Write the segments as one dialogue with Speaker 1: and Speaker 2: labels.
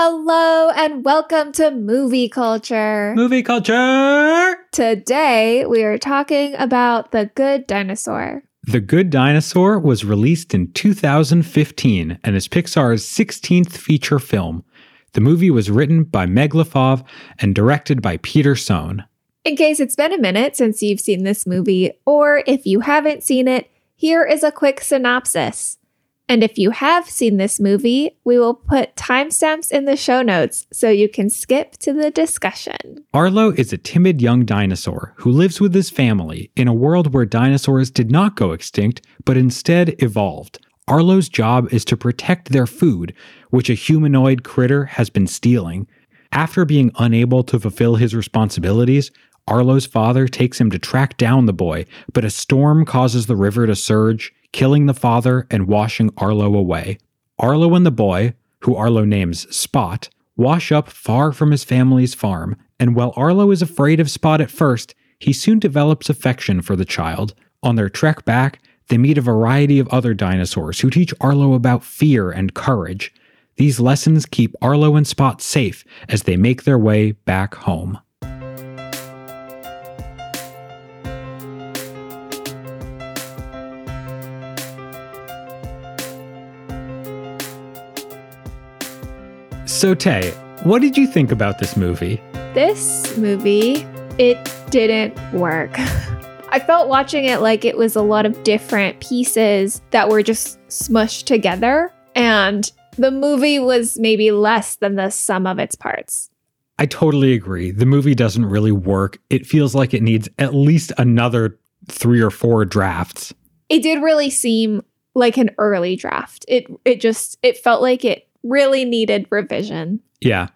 Speaker 1: Hello and welcome to Movie Culture.
Speaker 2: Movie culture!
Speaker 1: Today we are talking about The Good Dinosaur.
Speaker 2: The Good Dinosaur was released in 2015 and is Pixar's 16th feature film. The movie was written by Meg and directed by Peter Sohn.
Speaker 1: In case it's been a minute since you've seen this movie, or if you haven't seen it, here is a quick synopsis. And if you have seen this movie, we will put timestamps in the show notes so you can skip to the discussion.
Speaker 2: Arlo is a timid young dinosaur who lives with his family in a world where dinosaurs did not go extinct, but instead evolved. Arlo's job is to protect their food, which a humanoid critter has been stealing. After being unable to fulfill his responsibilities, Arlo's father takes him to track down the boy, but a storm causes the river to surge, killing the father and washing Arlo away. Arlo and the boy, who Arlo names Spot, wash up far from his family's farm, and while Arlo is afraid of Spot at first, he soon develops affection for the child. On their trek back, they meet a variety of other dinosaurs who teach Arlo about fear and courage. These lessons keep Arlo and Spot safe as they make their way back home. So, Tay, what did you think about this movie?
Speaker 1: This movie, it didn't work. I felt watching it like it was a lot of different pieces that were just smushed together, and the movie was maybe less than the sum of its parts.
Speaker 2: I totally agree. The movie doesn't really work. It feels like it needs at least another three or four drafts.
Speaker 1: It did really seem like an early draft. It it just it felt like it really needed revision.
Speaker 2: Yeah.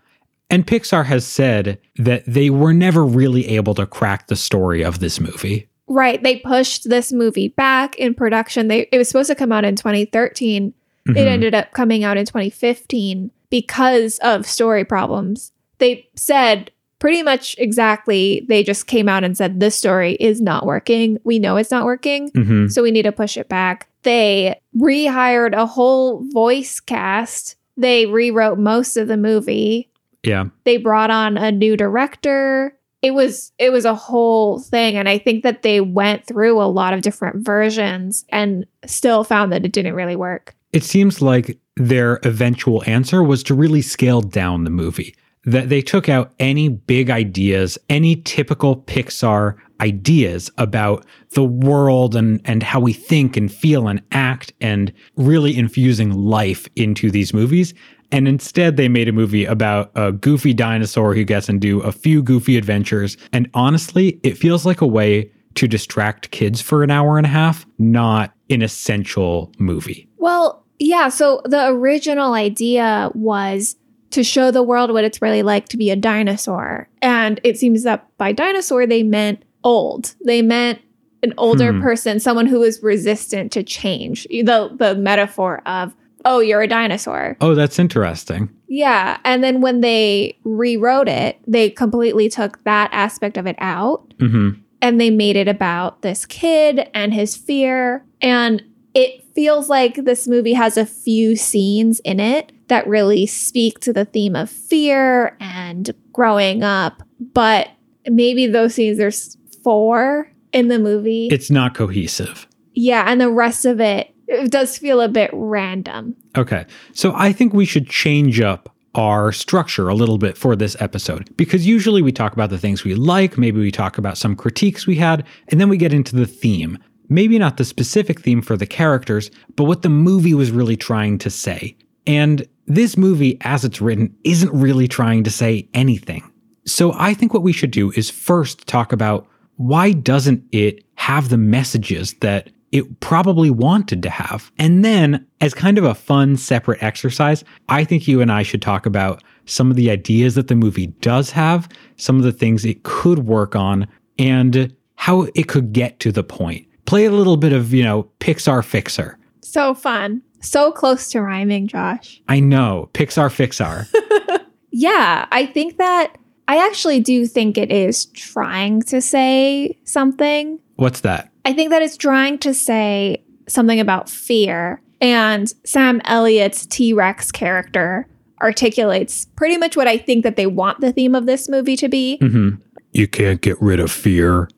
Speaker 2: And Pixar has said that they were never really able to crack the story of this movie.
Speaker 1: Right. They pushed this movie back in production. They it was supposed to come out in 2013.
Speaker 2: Mhm.
Speaker 1: It ended up coming out in 2015 because of story problems. They said pretty much exactly they just came out and said this story is not working. We know it's not working.
Speaker 2: Mhm.
Speaker 1: So we need to push it back. They rehired a whole voice cast. They rewrote most of the movie.
Speaker 2: Yeah.
Speaker 1: They brought on a new director. It was it was a whole thing and I think that they went through a lot of different versions and still found that it didn't really work.
Speaker 2: It seems like their eventual answer was to really scale down the movie. That they took out any big ideas, any typical Pixar ideas about the world and, and how we think and feel and act, and really infusing life into these movies. And instead, they made a movie about a goofy dinosaur who gets into a few goofy adventures. And honestly, it feels like a way to distract kids for an hour and a half, not an essential movie.
Speaker 1: Well, yeah, so the original idea was to show the world what it's really like to be a dinosaur. And it seems that by dinosaur they meant old. They meant an older
Speaker 2: Hmm.
Speaker 1: person, someone who was resistant to change. The the metaphor of, "Oh, you're a dinosaur."
Speaker 2: Oh, that's interesting.
Speaker 1: Yeah, and then when they rewrote it, they completely took that aspect of it out
Speaker 2: hmm
Speaker 1: and they made it about this kid and his fear. And it feels like this movie has a few scenes in it that really speak to the theme of fear and growing up. But maybe those scenes, there's four in the movie.
Speaker 2: It's not cohesive.
Speaker 1: yeah, and the rest of it, it does feel a bit random.
Speaker 2: Okay. So I think we should change up our structure a little bit for this episode because usually we talk about the things we like, maybe we talk about some critiques we had, and then we get into the theme. Maybe not the specific theme for the characters, but what the movie was really trying to say. And this movie, as it's written, isn't really trying to say anything. So I think what we should do is first talk about why doesn't it have the messages that it probably wanted to have? And then, as kind of a fun separate exercise, I think you and I should talk about some of the ideas that the movie does have, some of the things it could work on, and how it could get to the point. Play a little bit of, you know, Pixar Fixer.
Speaker 1: So fun. So close to rhyming, Josh.
Speaker 2: I know, Pixar Fixar.
Speaker 1: Yeah, I think that I actually do think it is trying to say something.
Speaker 2: What's that?
Speaker 1: I think that it's trying to say something about fear. And Sam Elliott's T Rex character articulates pretty much what I think that they want the theme of this movie to be.
Speaker 2: Mm-hmm. You can't get rid of fear.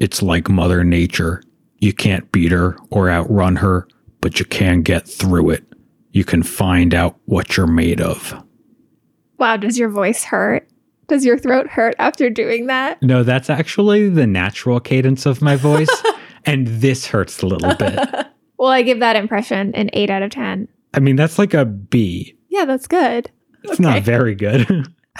Speaker 2: It's like Mother Nature. You can't beat her or outrun her, but you can get through it. You can find out what you're made of.
Speaker 1: Wow, does your voice hurt? Does your throat hurt after doing that?
Speaker 2: No, that's actually the natural cadence of my voice. and this hurts a little bit.
Speaker 1: well, I give that impression an 8 out of 10.
Speaker 2: I mean, that's like a B.
Speaker 1: Yeah, that's good.
Speaker 2: It's okay. not very good.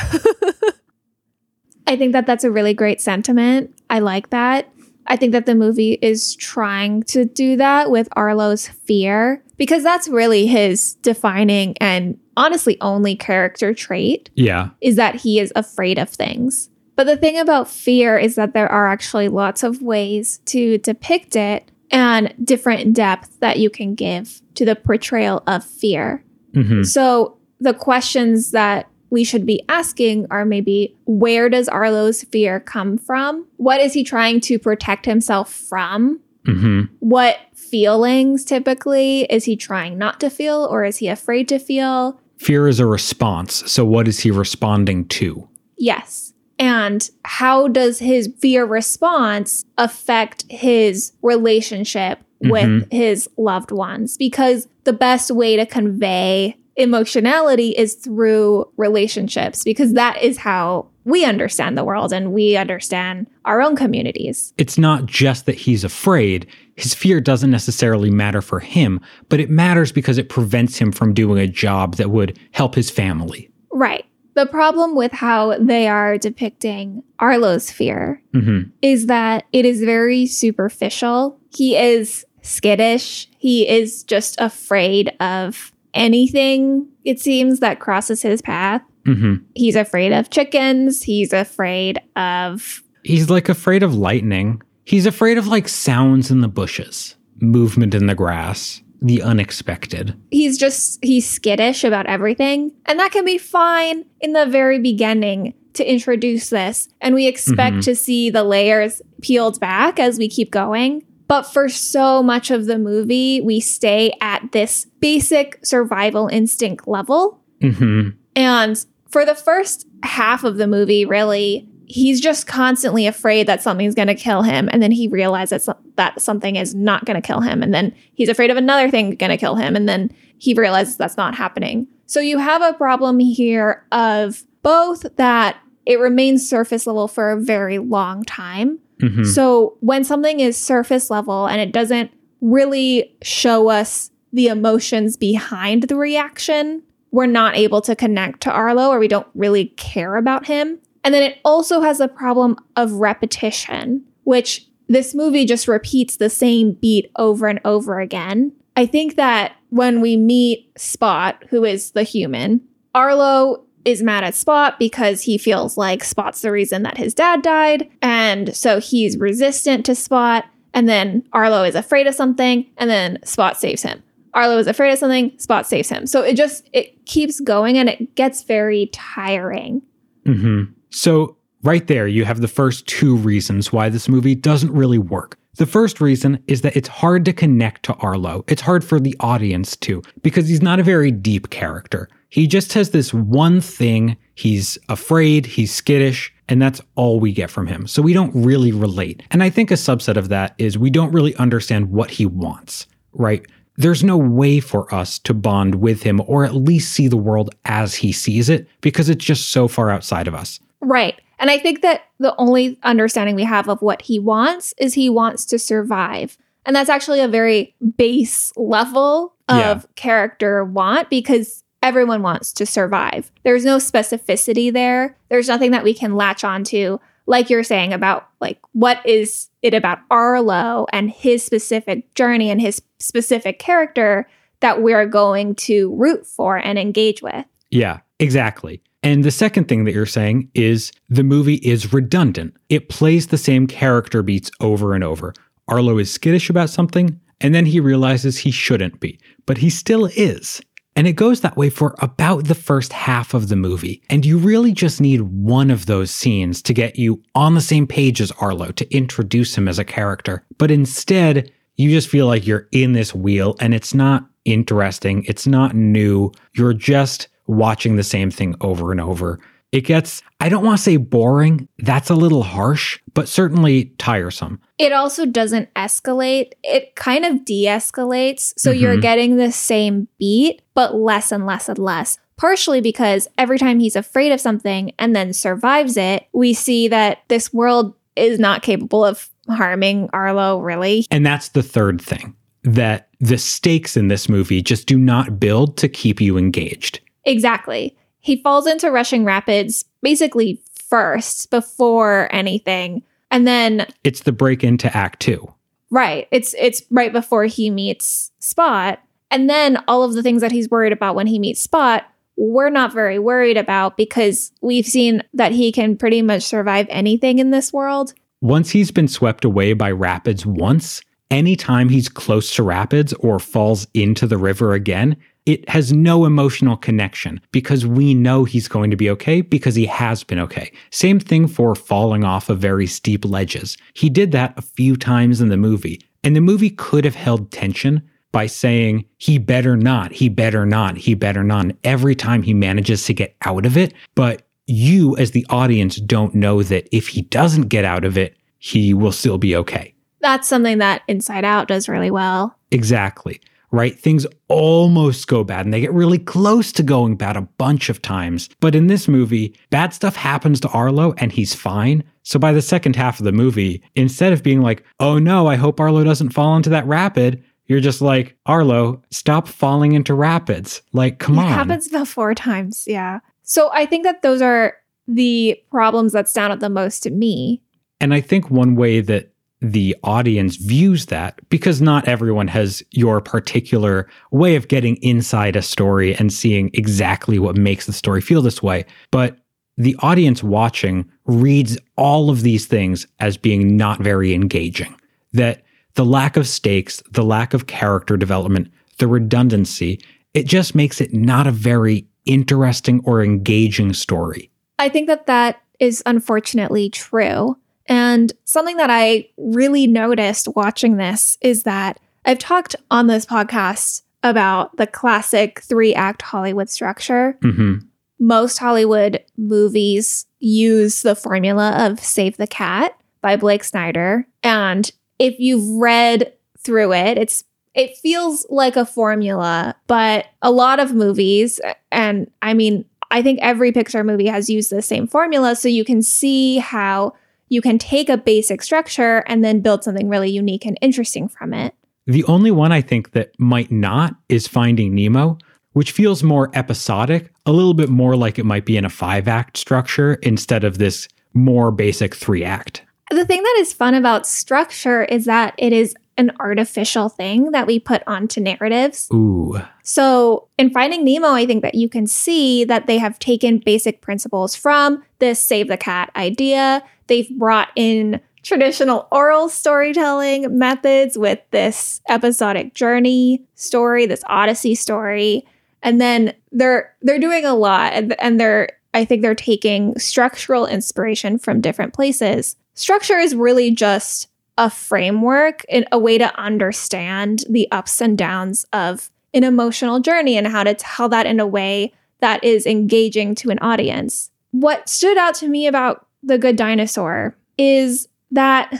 Speaker 1: I think that that's a really great sentiment. I like that. I think that the movie is trying to do that with Arlo's fear because that's really his defining and honestly only character trait.
Speaker 2: Yeah.
Speaker 1: Is that he is afraid of things. But the thing about fear is that there are actually lots of ways to depict it and different depth that you can give to the portrayal of fear. Mm-hmm. So the questions that we should be asking are maybe where does Arlo's fear come from? What is he trying to protect himself from? Mm-hmm. What feelings typically is he trying not to feel or is he afraid to feel?
Speaker 2: Fear is a response. So, what is he responding to?
Speaker 1: Yes. And how does his fear response affect his relationship mm-hmm. with his loved ones? Because the best way to convey emotionality is through relationships because that is how we understand the world and we understand our own communities.
Speaker 2: It's not just that he's afraid. His fear doesn't necessarily matter for him, but it matters because it prevents him from doing a job that would help his family.
Speaker 1: Right. The problem with how they are depicting Arlo's fear mm-hmm. is that it is very superficial. He is skittish. He is just afraid of anything, it seems, that crosses his path. Mm-hmm. He's afraid of chickens. He's afraid of.
Speaker 2: He's like afraid of lightning. He's afraid of like sounds in the bushes, movement in the grass, the unexpected.
Speaker 1: He's just, he's skittish about everything. And that can be fine in the very beginning to introduce this. And we expect mm-hmm. to see the layers peeled back as we keep going. But for so much of the movie, we stay at this basic survival instinct level. Mm-hmm. And for the first half of the movie, really, he's just constantly afraid that something's going to kill him. And then he realizes that something is not going to kill him. And then he's afraid of another thing going to kill him. And then he realizes that's not happening. So you have a problem here of both that it remains surface level for a very long time Mm-hmm. So when something is surface level and it doesn't really show us the emotions behind the reaction, we're not able to connect to Arlo or we don't really care about him. And then it also has a problem of repetition, which this movie just repeats the same beat over and over again. I think that when we meet Spot, who is the human, Arlo is mad at Spot because he feels like Spot's the reason that his dad died. And so he's resistant to Spot. And then Arlo is afraid of something, and then Spot saves him. Arlo is afraid of something, Spot saves him. So it just it keeps going and it gets very tiring.
Speaker 2: Mm-hmm. So right there, you have the first two reasons why this movie doesn't really work. The first reason is that it's hard to connect to Arlo. It's hard for the audience to, because he's not a very deep character. He just has this one thing. He's afraid, he's skittish, and that's all we get from him. So we don't really relate. And I think a subset of that is we don't really understand what he wants, right? There's no way for us to bond with him or at least see the world as he sees it because it's just so far outside of us.
Speaker 1: Right. And I think that the only understanding we have of what he wants is he wants to survive. And that's actually a very base level of yeah. character want because everyone wants to survive. There's no specificity there. There's nothing that we can latch onto, like you're saying about like what is it about Arlo and his specific journey and his specific character that we're going to root for and engage with.
Speaker 2: Yeah, exactly. And the second thing that you're saying is the movie is redundant. It plays the same character beats over and over. Arlo is skittish about something, and then he realizes he shouldn't be, but he still is. And it goes that way for about the first half of the movie. And you really just need one of those scenes to get you on the same page as Arlo to introduce him as a character. But instead, you just feel like you're in this wheel and it's not interesting. It's not new. You're just watching the same thing over and over. It gets, I don't want to say boring, that's a little harsh, but certainly tiresome.
Speaker 1: It also doesn't escalate. It kind of de escalates. So you're
Speaker 2: Mhm.
Speaker 1: getting the same beat, but less and less and less. Partially because every time he's afraid of something and then survives it, we see that this world is not capable of harming Arlo, really.
Speaker 2: And that's the third thing that the stakes in this movie just do not build to keep you engaged.
Speaker 1: Exactly. He falls into rushing rapids basically first before anything. And then
Speaker 2: It's the break into act two.
Speaker 1: Right. It's it's right before he meets Spot. And then all of the things that he's worried about when he meets Spot, we're not very worried about because we've seen that he can pretty much survive anything in this world.
Speaker 2: Once he's been swept away by rapids once, anytime he's close to rapids or falls into the river again, it has no emotional connection because we know he's going to be okay because he has been okay. Same thing for falling off of very steep ledges. He did that a few times in the movie, and the movie could have held tension by saying he better not, he better not, he better not every time he manages to get out of it. But you, as the audience, don't know that if he doesn't get out of it, he will still be okay.
Speaker 1: That's something that Inside Out does really well.
Speaker 2: Exactly. Right? Things almost go bad and they get really close to going bad a bunch of times. But in this movie, bad stuff happens to Arlo and he's fine. So by the second half of the movie, instead of being like, oh no, I hope Arlo doesn't fall into that rapid, you're just like, Arlo, stop falling into rapids. Like, come
Speaker 1: it
Speaker 2: on.
Speaker 1: happens about four times. Yeah. So I think that those are the problems that stand out the most to me.
Speaker 2: And I think one way that the audience views that, because not everyone has your particular way of getting inside a story and seeing exactly what makes the story feel this way, but the audience watching reads all of these things as being not very engaging. That the lack of stakes, the lack of character development, the redundancy, it just makes it not a very interesting or engaging story.
Speaker 1: I think that that is unfortunately true. And something that I really noticed watching this is that I've talked on this podcast about the classic three act Hollywood structure.
Speaker 2: hmm
Speaker 1: Most Hollywood movies use the formula of Save the Cat by Blake Snyder. And if you've read through it, it's it feels like a formula, but a lot of movies, and I mean, I think every Pixar movie has used the same formula. So you can see how you can take a basic structure and then build something really unique and interesting from it.
Speaker 2: The only one I think that might not is Finding Nemo, which feels more episodic, a little bit more like it might be in a five act structure instead of this more basic three act.
Speaker 1: The thing that is fun about structure is that it is an artificial thing that we put onto narratives.
Speaker 2: Ooh.
Speaker 1: So in Finding Nemo, I think that you can see that they have taken basic principles from this save the cat idea. They've brought in traditional oral storytelling methods with this episodic journey story, this Odyssey story. And then they're they're doing a lot and, they're I think they're taking structural inspiration from different places. Structure is really just a framework and a way to understand the ups and downs of an emotional journey and how to tell that in a way that is engaging to an audience. What stood out to me about The Good Dinosaur is that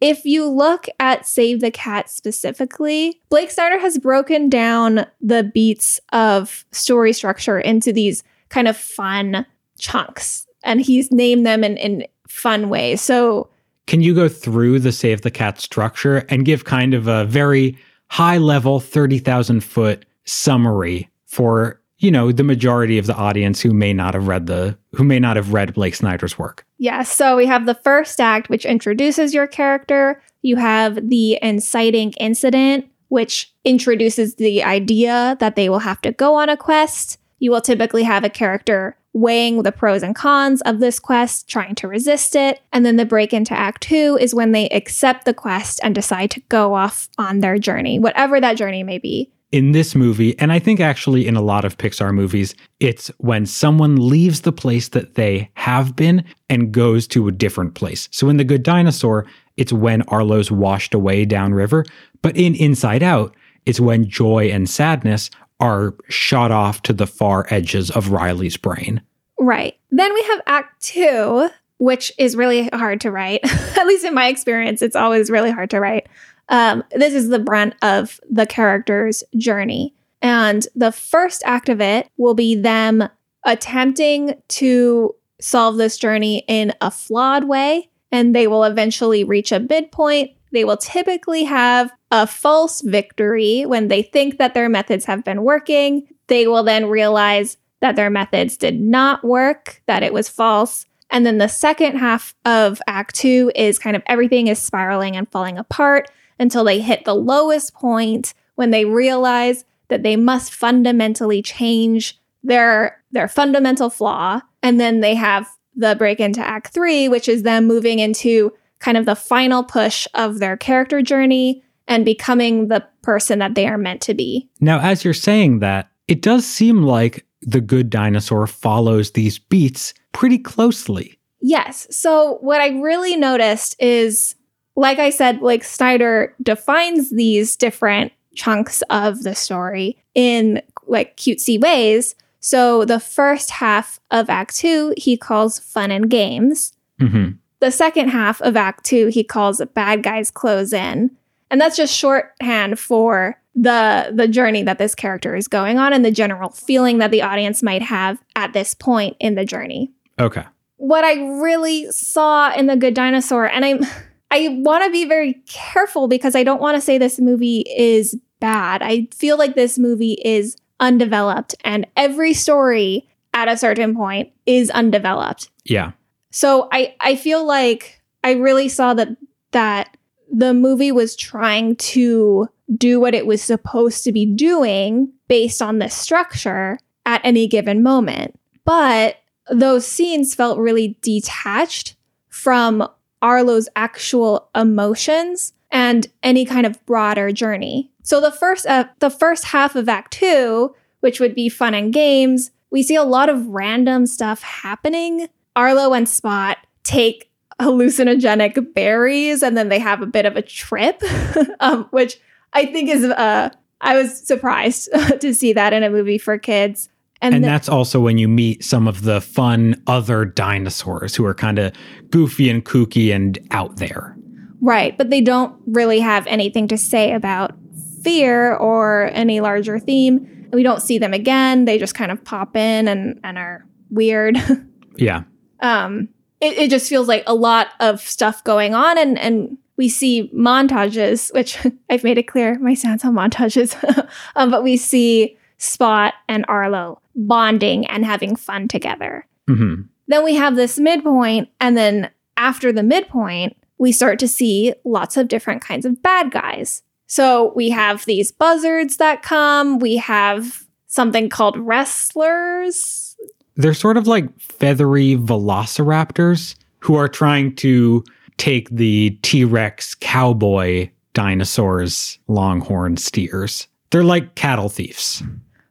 Speaker 1: if you look at Save the Cat specifically, Blake Snyder has broken down the beats of story structure into these kind of fun chunks and he's named them in, in fun ways. So
Speaker 2: Can you go through the Save the Cat structure and give kind of a very high level, 30,000 foot summary for, you know, the majority of the audience who may not have read the, who may not have read Blake Snyder's work?
Speaker 1: Yeah, so we have the first act, which introduces your character. You have the inciting incident, which introduces the idea that they will have to go on a quest. You will typically have a character weighing the pros and cons of this quest, trying to resist it. And then the break into act two is when they accept the quest and decide to go off on their journey, whatever that journey may be.
Speaker 2: In this movie, and I think actually in a lot of Pixar movies, it's when someone leaves the place that they have been and goes to a different place. So in The Good Dinosaur, it's when Arlo's washed away downriver. But in Inside Out, it's when joy and sadness are shot off to the far edges of Riley's brain.
Speaker 1: Right. Then we have Act Two, which is really hard to write. At least in my experience, it's always really hard to write. Um, this is the brunt of the character's journey. And the first act of it will be them attempting to solve this journey in a flawed way. And they will eventually reach a midpoint. They will typically have a false victory when they think that their methods have been working. They will then realize that their methods did not work, that it was false. And then the second half of Act Two is kind of everything is spiraling and falling apart until they hit the lowest point when they realize that they must fundamentally change their their fundamental flaw and then they have the break into act 3 which is them moving into kind of the final push of their character journey and becoming the person that they are meant to be.
Speaker 2: Now as you're saying that, it does seem like the good dinosaur follows these beats pretty closely.
Speaker 1: Yes. So what I really noticed is like I said, like Snyder defines these different chunks of the story in like cutesy ways. So the first half of Act Two, he calls fun and games. Mm-hmm. The second half of Act Two, he calls bad guys close in, and that's just shorthand for the the journey that this character is going on and the general feeling that the audience might have at this point in the journey.
Speaker 2: Okay.
Speaker 1: What I really saw in The Good Dinosaur, and I'm I want to be very careful because I don't want to say this movie is bad. I feel like this movie is undeveloped and every story at a certain point is undeveloped.
Speaker 2: Yeah.
Speaker 1: So I I feel like I really saw that that the movie was trying to do what it was supposed to be doing based on this structure at any given moment. But those scenes felt really detached from Arlo's actual emotions and any kind of broader journey. So the first uh, the first half of Act 2, which would be fun and games, we see a lot of random stuff happening. Arlo and Spot take hallucinogenic berries and then they have a bit of a trip, um, which I think is uh, I was surprised to see that in a movie for kids.
Speaker 2: And, and that's also when you meet some of the fun other dinosaurs who are kind of goofy and kooky and out there.
Speaker 1: Right. But they don't really have anything to say about fear or any larger theme. And we don't see them again. They just kind of pop in and, and are weird.
Speaker 2: yeah.
Speaker 1: Um, it, it just feels like a lot of stuff going on and, and we see montages, which I've made it clear my stance on montages. um, but we see Spot and Arlo bonding and having fun together. Mm-hmm. Then we have this midpoint, and then after the midpoint, we start to see lots of different kinds of bad guys. So we have these buzzards that come, we have something called rustlers.
Speaker 2: They're sort of like feathery velociraptors who are trying to take the T Rex cowboy dinosaurs' longhorn steers. They're like cattle thieves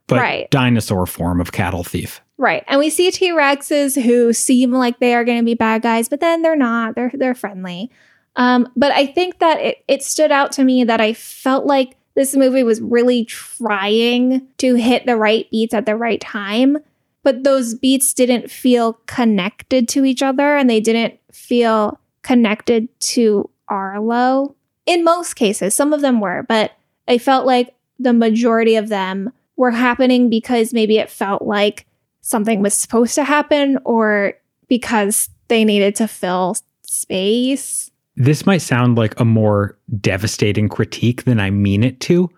Speaker 2: but right. dinosaur form of cattle thief.
Speaker 1: Right. And we see T-Rexes who seem like they are going to be bad guys, but then they're not. They're they're friendly. Um, but I think that it, it stood out to me that I felt like this movie was really trying to hit the right beats at the right time, but those beats didn't feel connected to each other and they didn't feel connected to Arlo. In most cases, some of them were, but I felt like the majority of them were happening because maybe it felt like something was supposed to happen or because they needed to fill space.
Speaker 2: This might sound like a more devastating critique than I mean it to,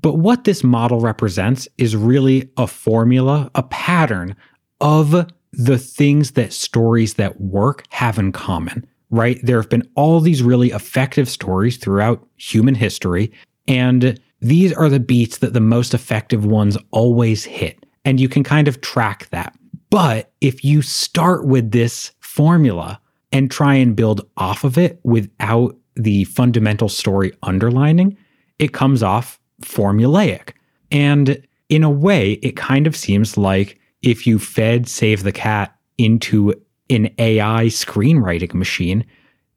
Speaker 2: but what this model represents is really a formula, a pattern of the things that stories that work have in common, right? There have been all these really effective stories throughout human history, and these are the beats that the most effective ones always hit. And you can kind of track that. But if you start with this formula and try and build off of it without the fundamental story underlining, it comes off formulaic. And in a way, it kind of seems like if you fed Save the Cat into an AI screenwriting machine,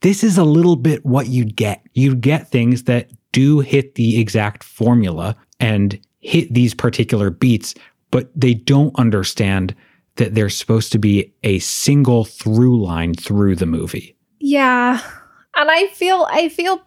Speaker 2: this is a little bit what you'd get. You'd get things that do hit the exact formula and hit these particular beats, but they don't understand that there's supposed to be a single through line through the movie.
Speaker 1: Yeah. And I feel I feel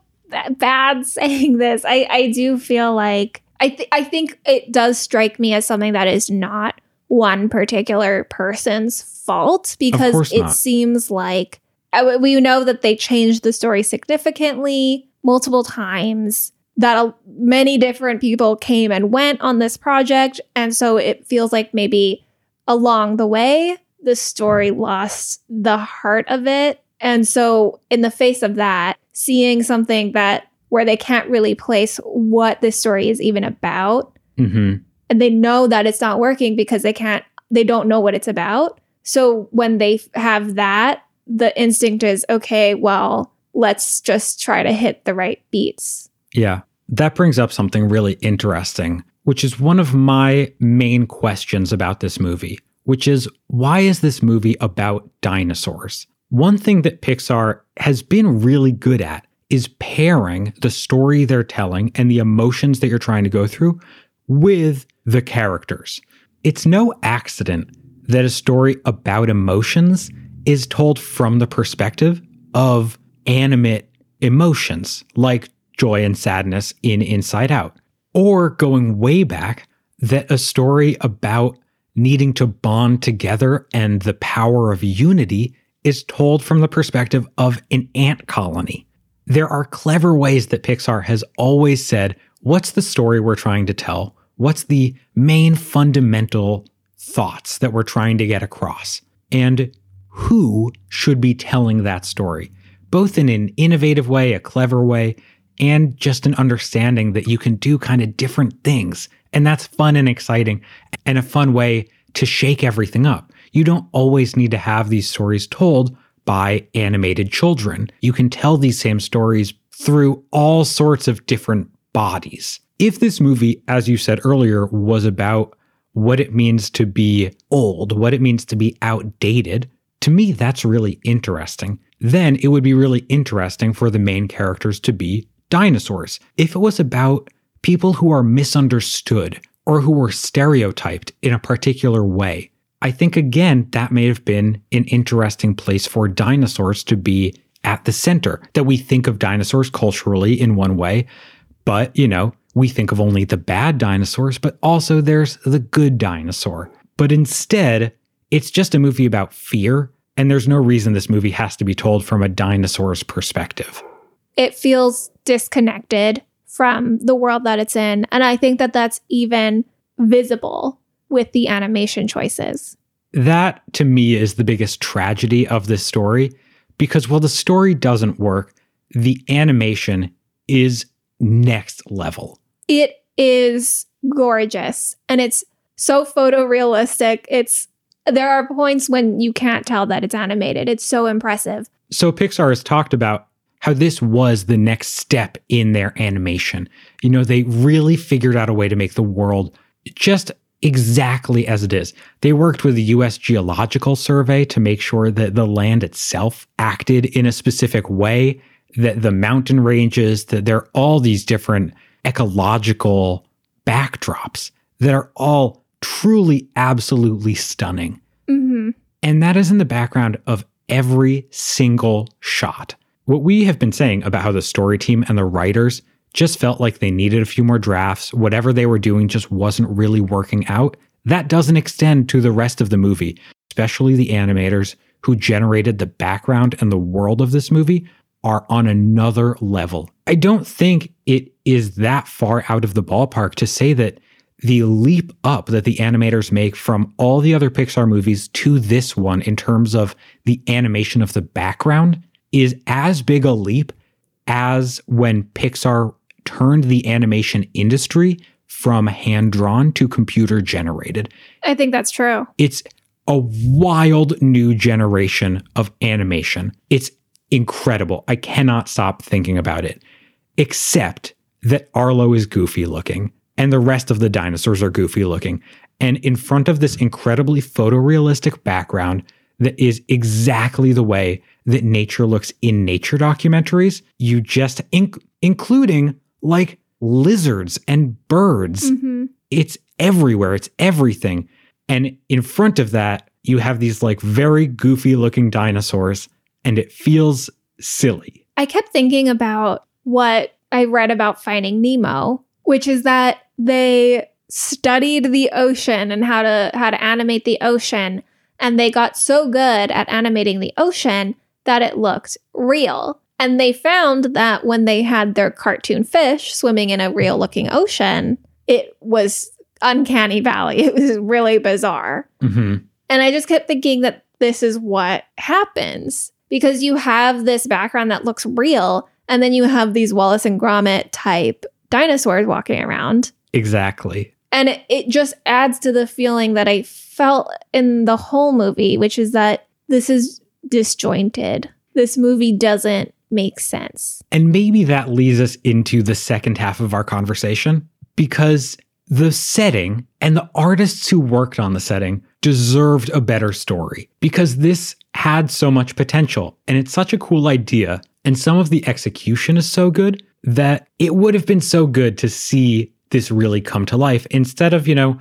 Speaker 1: bad saying this. I I do feel like I th- I think it does strike me as something that is not one particular person's fault because it
Speaker 2: not.
Speaker 1: seems like uh, we know that they changed the story significantly multiple times that a, many different people came and went on this project. And so it feels like maybe along the way the story lost the heart of it. And so in the face of that seeing something that where they can't really place what this story is even about
Speaker 2: Mm-hmm.
Speaker 1: and they know that it's not working because they can't they don't know what it's about. So when they have that the instinct is okay well let's just try to hit the right beats
Speaker 2: Yeah. That brings up something really interesting, which is one of my main questions about this movie, which is why is this movie about dinosaurs? One thing that Pixar has been really good at is pairing the story they're telling and the emotions that you're trying to go through with the characters. It's no accident that a story about emotions is told from the perspective of animate emotions like joy and sadness in Inside Out. Or going way back, that a story about needing to bond together and the power of unity is told from the perspective of an ant colony. There are clever ways that Pixar has always said, what's the story we're trying to tell? What's the main fundamental thoughts that we're trying to get across? And who should be telling that story? Both in an innovative way, a clever way, and just an understanding that you can do kind of different things. And that's fun and exciting and a fun way to shake everything up. You don't always need to have these stories told by animated children. You can tell these same stories through all sorts of different bodies. If this movie, as you said earlier, was about what it means to be old, what it means to be outdated, to me, that's really interesting. Then it would be really interesting for the main characters to be dinosaurs. If it was about people who are misunderstood or who were stereotyped in a particular way, I think again that may have been an interesting place for dinosaurs to be at the center. That we think of dinosaurs culturally in one way, but you know, we think of only the bad dinosaurs, but also there's the good dinosaur. But instead, it's just a movie about fear, and there's no reason this movie has to be told from a dinosaur's perspective.
Speaker 1: it feels disconnected from the world that it's in. And I think that that's even visible with the animation choices.
Speaker 2: That to me is the biggest tragedy of this story because while the story doesn't work, the animation is next level.
Speaker 1: It is gorgeous and it's so photorealistic. It's there are points when you can't tell that it's animated. It's so impressive.
Speaker 2: So Pixar has talked about how this was the next step in their animation. You know, they really figured out a way to make the world just exactly as it is. They worked with the US Geological Survey to make sure that the land itself acted in a specific way, that the mountain ranges, that there are all these different ecological backdrops that are all truly absolutely stunning.
Speaker 1: hmm
Speaker 2: And that is in the background of every single shot. What we have been saying about how the story team and the writers just felt like they needed a few more drafts, whatever they were doing just wasn't really working out, that doesn't extend to the rest of the movie, especially the animators who generated the background and the world of this movie are on another level. I don't think it is that far out of the ballpark to say that the leap up that the animators make from all the other Pixar movies to this one in terms of the animation of the background is as big a leap as when Pixar turned the animation industry from hand drawn to computer generated.
Speaker 1: I think that's true.
Speaker 2: It's a wild new generation of animation. It's incredible. I cannot stop thinking about it, except that Arlo is goofy looking and the rest of the dinosaurs are goofy looking. And in front of this incredibly photorealistic background that is exactly the way that nature looks in nature documentaries, you just, inc- including like lizards and birds
Speaker 1: hmm
Speaker 2: it's everywhere, it's everything. And in front of that, you have these like very goofy looking dinosaurs, and it feels silly.
Speaker 1: I kept thinking about what I read about Finding Nemo, which is that they studied the ocean and how to how to animate the ocean and they got so good at animating the ocean that it looked real. And they found that when they had their cartoon fish swimming in a real looking ocean, it was uncanny valley. It was really bizarre.
Speaker 2: Mm-hmm.
Speaker 1: And I just kept thinking that this is what happens because you have this background that looks real, and then you have these Wallace and Gromit type dinosaurs walking around.
Speaker 2: Exactly.
Speaker 1: And it, it just adds to the feeling that I felt in the whole movie, which is that this is disjointed. This movie doesn't make sense.
Speaker 2: And maybe that leads us into the second half of our conversation because the setting and the artists who worked on the setting deserved a better story because this had so much potential and it's such a cool idea. And some of the execution is so good that it would have been so good to see this really come to life instead of, you know,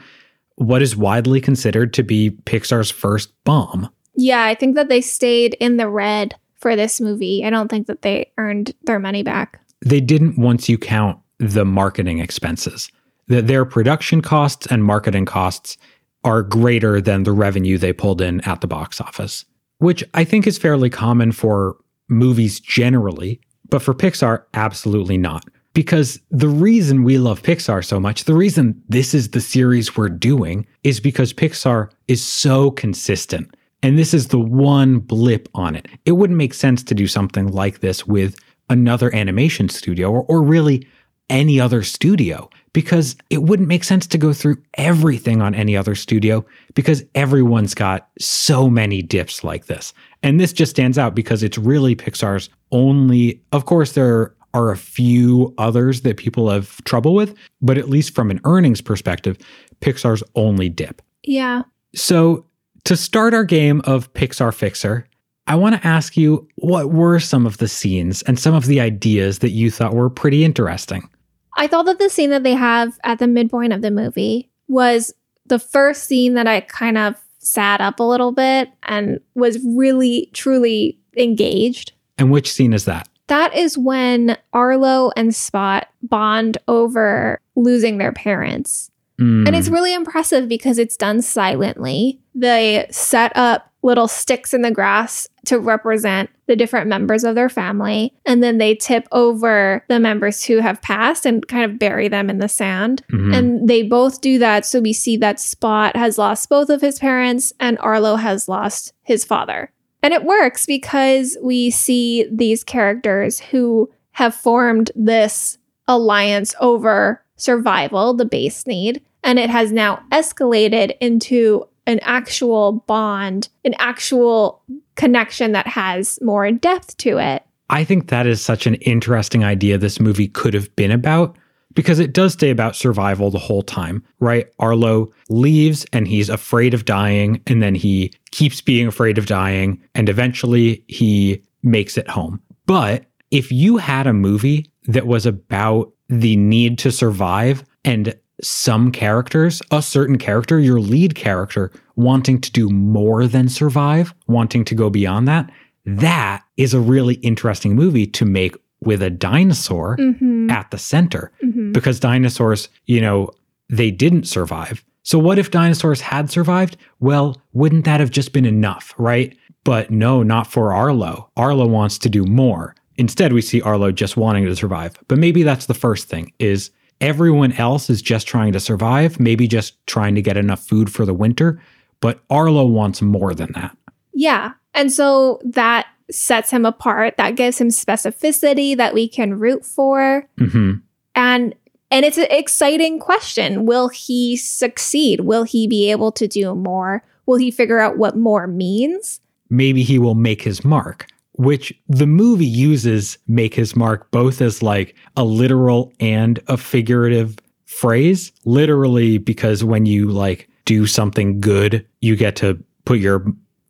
Speaker 2: what is widely considered to be Pixar's first bomb.
Speaker 1: Yeah, I think that they stayed in the red for this movie. I don't think that they earned their money back.
Speaker 2: They didn't once you count the marketing expenses. That their production costs and marketing costs are greater than the revenue they pulled in at the box office, which I think is fairly common for movies generally, but for Pixar, absolutely not. Because the reason we love Pixar so much, the reason this is the series we're doing, is because Pixar is so consistent. And this is the one blip on it. It wouldn't make sense to do something like this with another animation studio or, or really any other studio because it wouldn't make sense to go through everything on any other studio because everyone's got so many dips like this. And this just stands out because it's really Pixar's only, of course, there are a few others that people have trouble with, but at least from an earnings perspective, Pixar's only dip.
Speaker 1: Yeah.
Speaker 2: So, to start our game of Pixar Fixer, I want to ask you what were some of the scenes and some of the ideas that you thought were pretty interesting?
Speaker 1: I thought that the scene that they have at the midpoint of the movie was the first scene that I kind of sat up a little bit and was really, truly engaged.
Speaker 2: And which scene is that?
Speaker 1: That is when Arlo and Spot bond over losing their parents.
Speaker 2: Mm,
Speaker 1: And it's really impressive because it's done silently. They set up little sticks in the grass to represent the different members of their family. And then they tip over the members who have passed and kind of bury them in the sand.
Speaker 2: mhm.
Speaker 1: And they both do that. So we see that Spot has lost both of his parents and Arlo has lost his father. And it works because we see these characters who have formed this alliance over survival, the base need. And it has now escalated into an actual bond, an actual connection that has more depth to it.
Speaker 2: I think that is such an interesting idea this movie could have been about because it does stay about survival the whole time, right? Arlo leaves and he's afraid of dying, and then he keeps being afraid of dying, and eventually he makes it home. But if you had a movie that was about the need to survive and some characters, a certain character, your lead character, wanting to do more than survive, wanting to go beyond that, that is a really interesting movie to make with a dinosaur
Speaker 1: Mm-hmm.
Speaker 2: at the center
Speaker 1: Mm-hmm.
Speaker 2: because dinosaurs, you know, they didn't survive. So what if dinosaurs had survived? Well, wouldn't that have just been enough, right? But no, not for Arlo. Arlo wants to do more. Instead, we see Arlo just wanting to survive. But maybe that's the first thing is everyone else is just trying to survive, maybe just trying to get enough food for the winter, but Arlo wants more than that.
Speaker 1: Yeah. And so that sets him apart. That gives him specificity that we can root for.
Speaker 2: Mhm.
Speaker 1: And and it's an exciting question. Will he succeed? Will he be able to do more? Will he figure out what more means?
Speaker 2: maybe he will make his mark, which the movie uses make his mark both as like a literal and a figurative phrase. Literally, because when you like do something good, you get to put your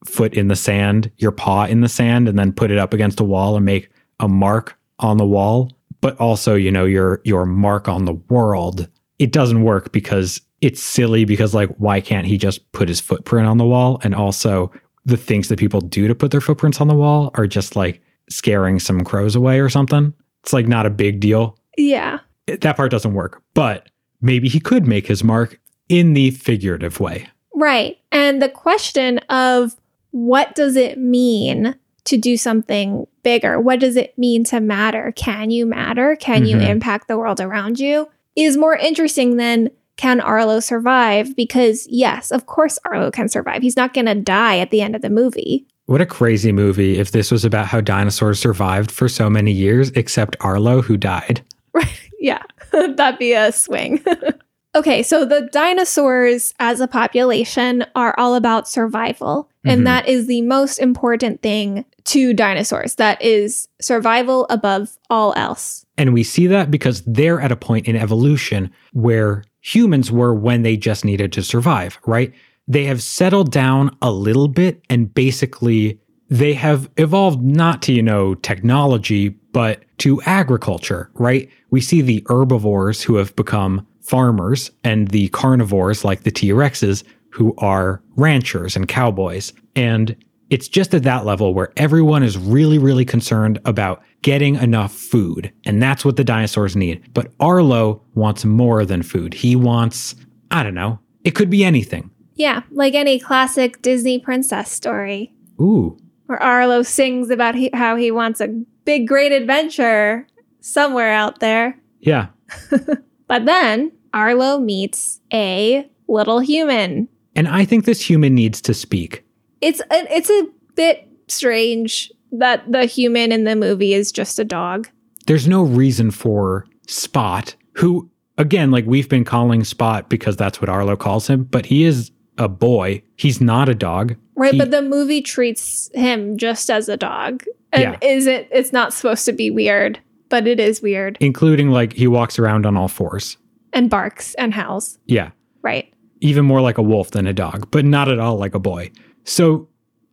Speaker 2: foot in the sand, your paw in the sand, and then put it up against a wall and make a mark on the wall. But also, you know, your your mark on the world. It doesn't work because it's silly because like why can't he just put his footprint on the wall and also the things that people do to put their footprints on the wall are just like scaring some crows away or something. It's like not a big deal.
Speaker 1: Yeah.
Speaker 2: That part doesn't work. But maybe he could make his mark in the figurative way.
Speaker 1: Right. And the question of what does it mean to do something bigger? What does it mean to matter? Can you matter? Can you
Speaker 2: Mhm.
Speaker 1: impact the world around you? Is more interesting than can Arlo survive? Because, yes, of course, Arlo can survive. He's not going to die at the end of the movie.
Speaker 2: What a crazy movie if this was about how dinosaurs survived for so many years, except Arlo, who died. Right.
Speaker 1: Yeah, that'd be a swing. okay, so the dinosaurs as a population are all about survival. And mm-hmm. that is the most important thing to dinosaurs. That is survival above all else.
Speaker 2: And we see that because they're at a point in evolution where humans were when they just needed to survive, right? They have settled down a little bit and basically they have evolved not to, you know, technology, but to agriculture, right? We see the herbivores who have become farmers and the carnivores like the T Rexes who are ranchers and cowboys. And it's just at that level where everyone is really, really concerned about getting enough food. And that's what the dinosaurs need. But Arlo wants more than food. He wants, I don't know, it could be anything.
Speaker 1: Yeah, like any classic Disney princess story
Speaker 2: Ooh,
Speaker 1: where Arlo sings about he- how he wants a big, great adventure somewhere out there.
Speaker 2: yeah.
Speaker 1: But then Arlo meets a little human.
Speaker 2: And I think this human needs to speak.
Speaker 1: It's a, it's a bit strange that the human in the movie is just a dog.
Speaker 2: There's no reason for Spot, who, again, like we've been calling Spot because that's what Arlo calls him, but he is a boy. He's not a dog.
Speaker 1: Right,
Speaker 2: He-
Speaker 1: but the movie treats him just as a dog. And
Speaker 2: Yeah.
Speaker 1: is it it's not supposed to be weird, but it is weird.
Speaker 2: including like he walks around on all fours.
Speaker 1: And barks and howls.
Speaker 2: Yeah.
Speaker 1: Right.
Speaker 2: even more like a wolf than a dog, but not at all like a boy. So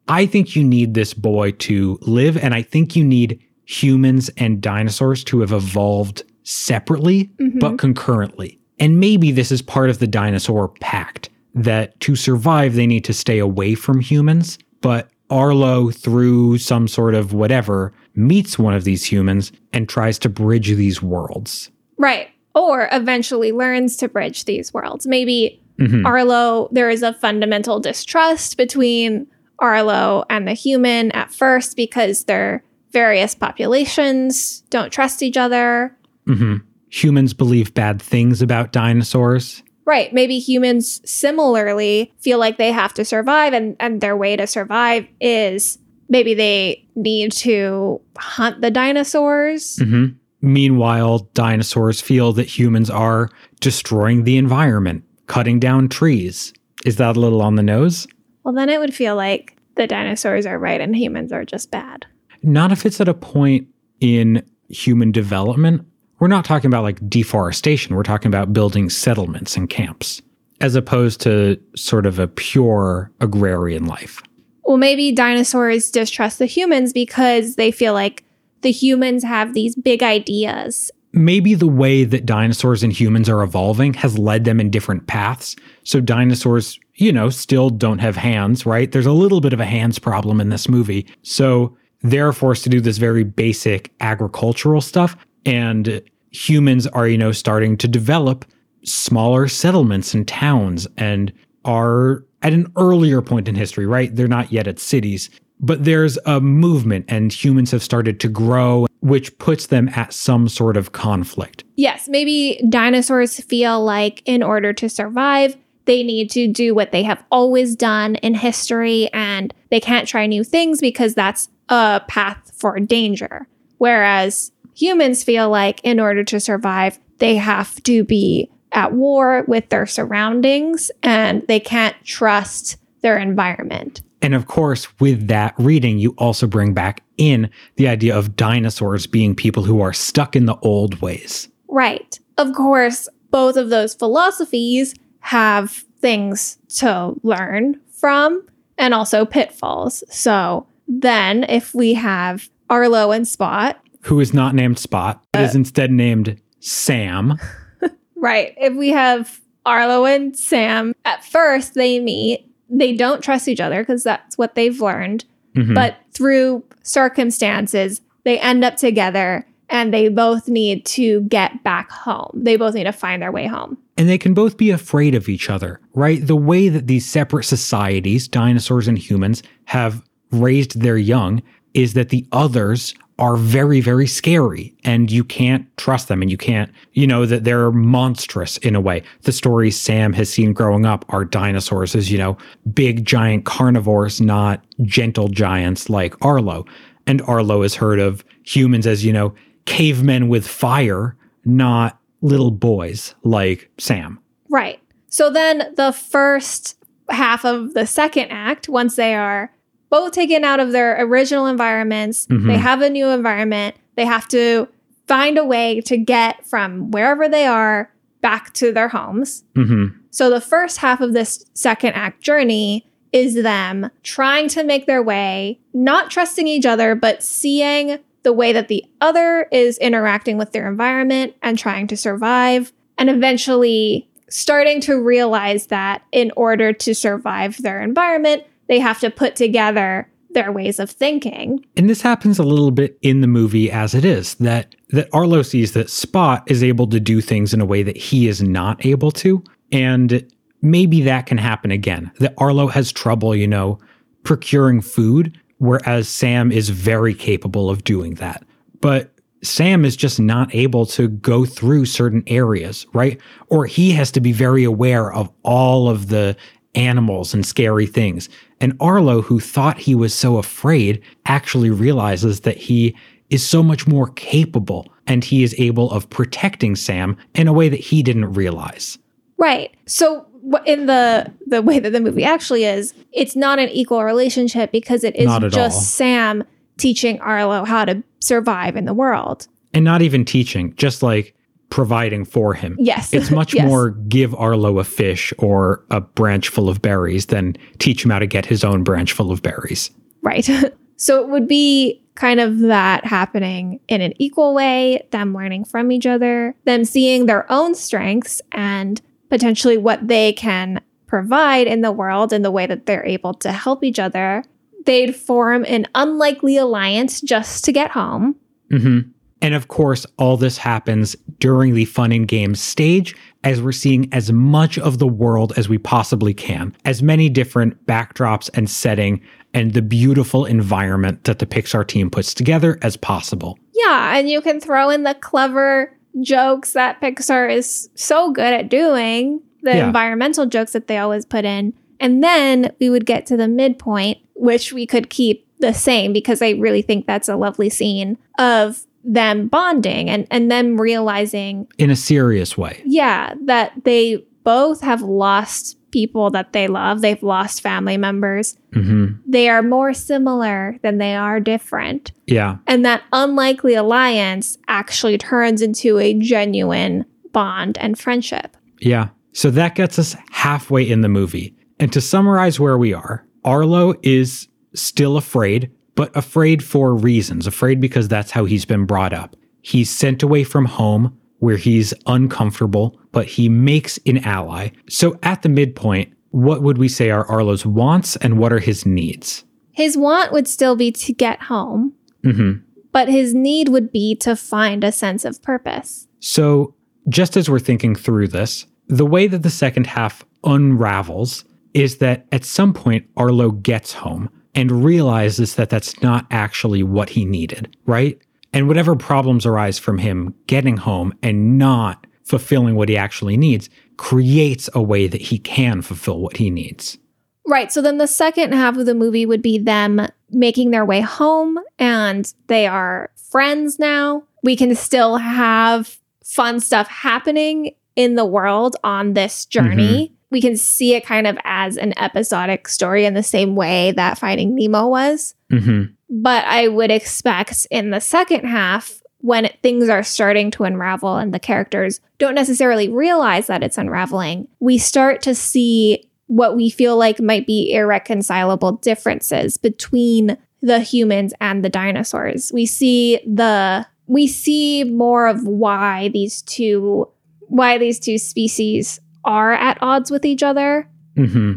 Speaker 2: I think you need this boy to live, and I think you need humans and dinosaurs to have evolved separately,
Speaker 1: Mhm.
Speaker 2: but concurrently. And maybe this is part of the dinosaur pact that to survive, they need to stay away from humans. But Arlo, through some sort of whatever, meets one of these humans and tries to bridge these worlds.
Speaker 1: Right. Or eventually learns to bridge these worlds. Maybe
Speaker 2: Mhm.
Speaker 1: Arlo, there is a fundamental distrust between Arlo and the human at first because their various populations don't trust each other.
Speaker 2: hmm Humans believe bad things about dinosaurs.
Speaker 1: Right. Maybe humans similarly feel like they have to survive, and, and their way to survive is maybe they need to hunt the dinosaurs.
Speaker 2: hmm Meanwhile, dinosaurs feel that humans are destroying the environment, cutting down trees. Is that a little on the nose?
Speaker 1: Well, then it would feel like the dinosaurs are right and humans are just bad.
Speaker 2: Not if it's at a point in human development. We're not talking about like deforestation. We're talking about building settlements and camps, as opposed to sort of a pure agrarian life.
Speaker 1: Well, maybe dinosaurs distrust the humans because they feel like the humans have these big ideas.
Speaker 2: maybe the way that dinosaurs and humans are evolving has led them in different paths. So dinosaurs, you know, still don't have hands, right? There's a little bit of a hands problem in this movie. So they're forced to do this very basic agricultural stuff and humans are, you know, starting to develop smaller settlements and towns and are at an earlier point in history, right? They're not yet at cities, but there's a movement and humans have started to grow, which puts them at some sort of conflict.
Speaker 1: Yes, maybe dinosaurs feel like in order to survive, they need to do what they have always done in history and they can't try new things because that's a path for danger. Whereas humans feel like in order to survive, they have to be at war with their surroundings and they can't trust their environment.
Speaker 2: And of course, with that reading, you also bring back in the idea of dinosaurs being people who are stuck in the old ways.
Speaker 1: Right. Of course, both of those philosophies have things to learn from and also pitfalls. So then, if we have Arlo and Spot,
Speaker 2: Who is not named Spot, but
Speaker 1: Uh,
Speaker 2: is instead named Sam.
Speaker 1: right, if we have Arlo and Sam, at first, they meet. They don't trust each other because that's what they've learned.
Speaker 2: Mhm.
Speaker 1: But through circumstances, they end up together and they both need to get back home. They both need to find their way home.
Speaker 2: And they can both be afraid of each other, right? The way that these separate societies, dinosaurs and humans, have raised their young is that the others are very, very scary and you can't trust them and you can't, you know, that they're monstrous in a way. The stories Sam has seen growing up are dinosaurs as, you know, big giant carnivores, not gentle giants like Arlo. And Arlo has heard of humans as, you know, cavemen with fire, not little boys like Sam.
Speaker 1: Right. So then the first half of the second act, once they are both taken out of their original environments,
Speaker 2: Mhm.
Speaker 1: they have a new environment, they have to find a way to get from wherever they are back to their homes.
Speaker 2: hmm
Speaker 1: So the first half of this second act journey is them trying to make their way, not trusting each other, but seeing the way that the other is interacting with their environment and trying to survive, and eventually starting to realize that in order to survive their environment, they have to put together their ways of thinking.
Speaker 2: And this happens a little bit in the movie as it is that that Arlo sees that Spot is able to do things in a way that he is not able to, and maybe that can happen again. That Arlo has trouble, you know, procuring food, whereas Sam is very capable of doing that. But Sam is just not able to go through certain areas, right? Or he has to be very aware of all of the animals and scary things. And Arlo, who thought he was so afraid, actually realizes that he is so much more capable and he is able of protecting Sam in a way that he didn't realize.
Speaker 1: Right. So in the the way that the movie actually is, it's not an equal relationship because it is just
Speaker 2: all.
Speaker 1: Sam teaching Arlo how to survive in the world.
Speaker 2: And not even teaching, just like providing for him.
Speaker 1: Yes.
Speaker 2: It's much
Speaker 1: Yes.
Speaker 2: more give Arlo a fish or a branch full of berries than teach him how to get his own branch full of berries.
Speaker 1: Right. so it would be kind of that happening in an equal way, them learning from each other, them seeing their own strengths and potentially what they can provide in the world and the way that they're able to help each other. They'd form an unlikely alliance just to get home.
Speaker 2: hmm And of course, all this happens during the fun and games stage as we're seeing as much of the world as we possibly can, as many different backdrops and setting and the beautiful environment that the Pixar team puts together as possible.
Speaker 1: Yeah, and you can throw in the clever jokes that Pixar is so good at doing, the
Speaker 2: Yeah.
Speaker 1: environmental jokes that they always put in. And then we would get to the midpoint, which we could keep the same because I really think that's a lovely scene of them bonding and, and them realizing,
Speaker 2: In a serious way.
Speaker 1: yeah, that they both have lost people that they love. They've lost family members.
Speaker 2: hmm
Speaker 1: They are more similar than they are different.
Speaker 2: Yeah.
Speaker 1: And that unlikely alliance actually turns into a genuine bond and friendship.
Speaker 2: Yeah. So that gets us halfway in the movie. And to summarize where we are, Arlo is still afraid, but afraid for reasons. Afraid because that's how he's been brought up. He's sent away from home where he's uncomfortable, but he makes an ally. So at the midpoint, what would we say are Arlo's wants and what are his needs?
Speaker 1: His want would still be to get home,
Speaker 2: hmm
Speaker 1: but his need would be to find a sense of purpose.
Speaker 2: So, just as we're thinking through this, the way that the second half unravels is that at some point Arlo gets home and realizes that that's not actually what he needed, right? And whatever problems arise from him getting home and not fulfilling what he actually needs creates a way that he can fulfill what he needs.
Speaker 1: Right. So then the second half of the movie would be them making their way home and they are friends now. We can still have fun stuff happening in the world on this journey. We can see it kind of as an episodic story in the same way that Finding Nemo was.
Speaker 2: hmm
Speaker 1: But I would expect in the second half, when things are starting to unravel and the characters don't necessarily realize that it's unraveling, we start to see what we feel like might be irreconcilable differences between the humans and the dinosaurs. We see the we see more of why these two why these two species are at odds with each other.
Speaker 2: hmm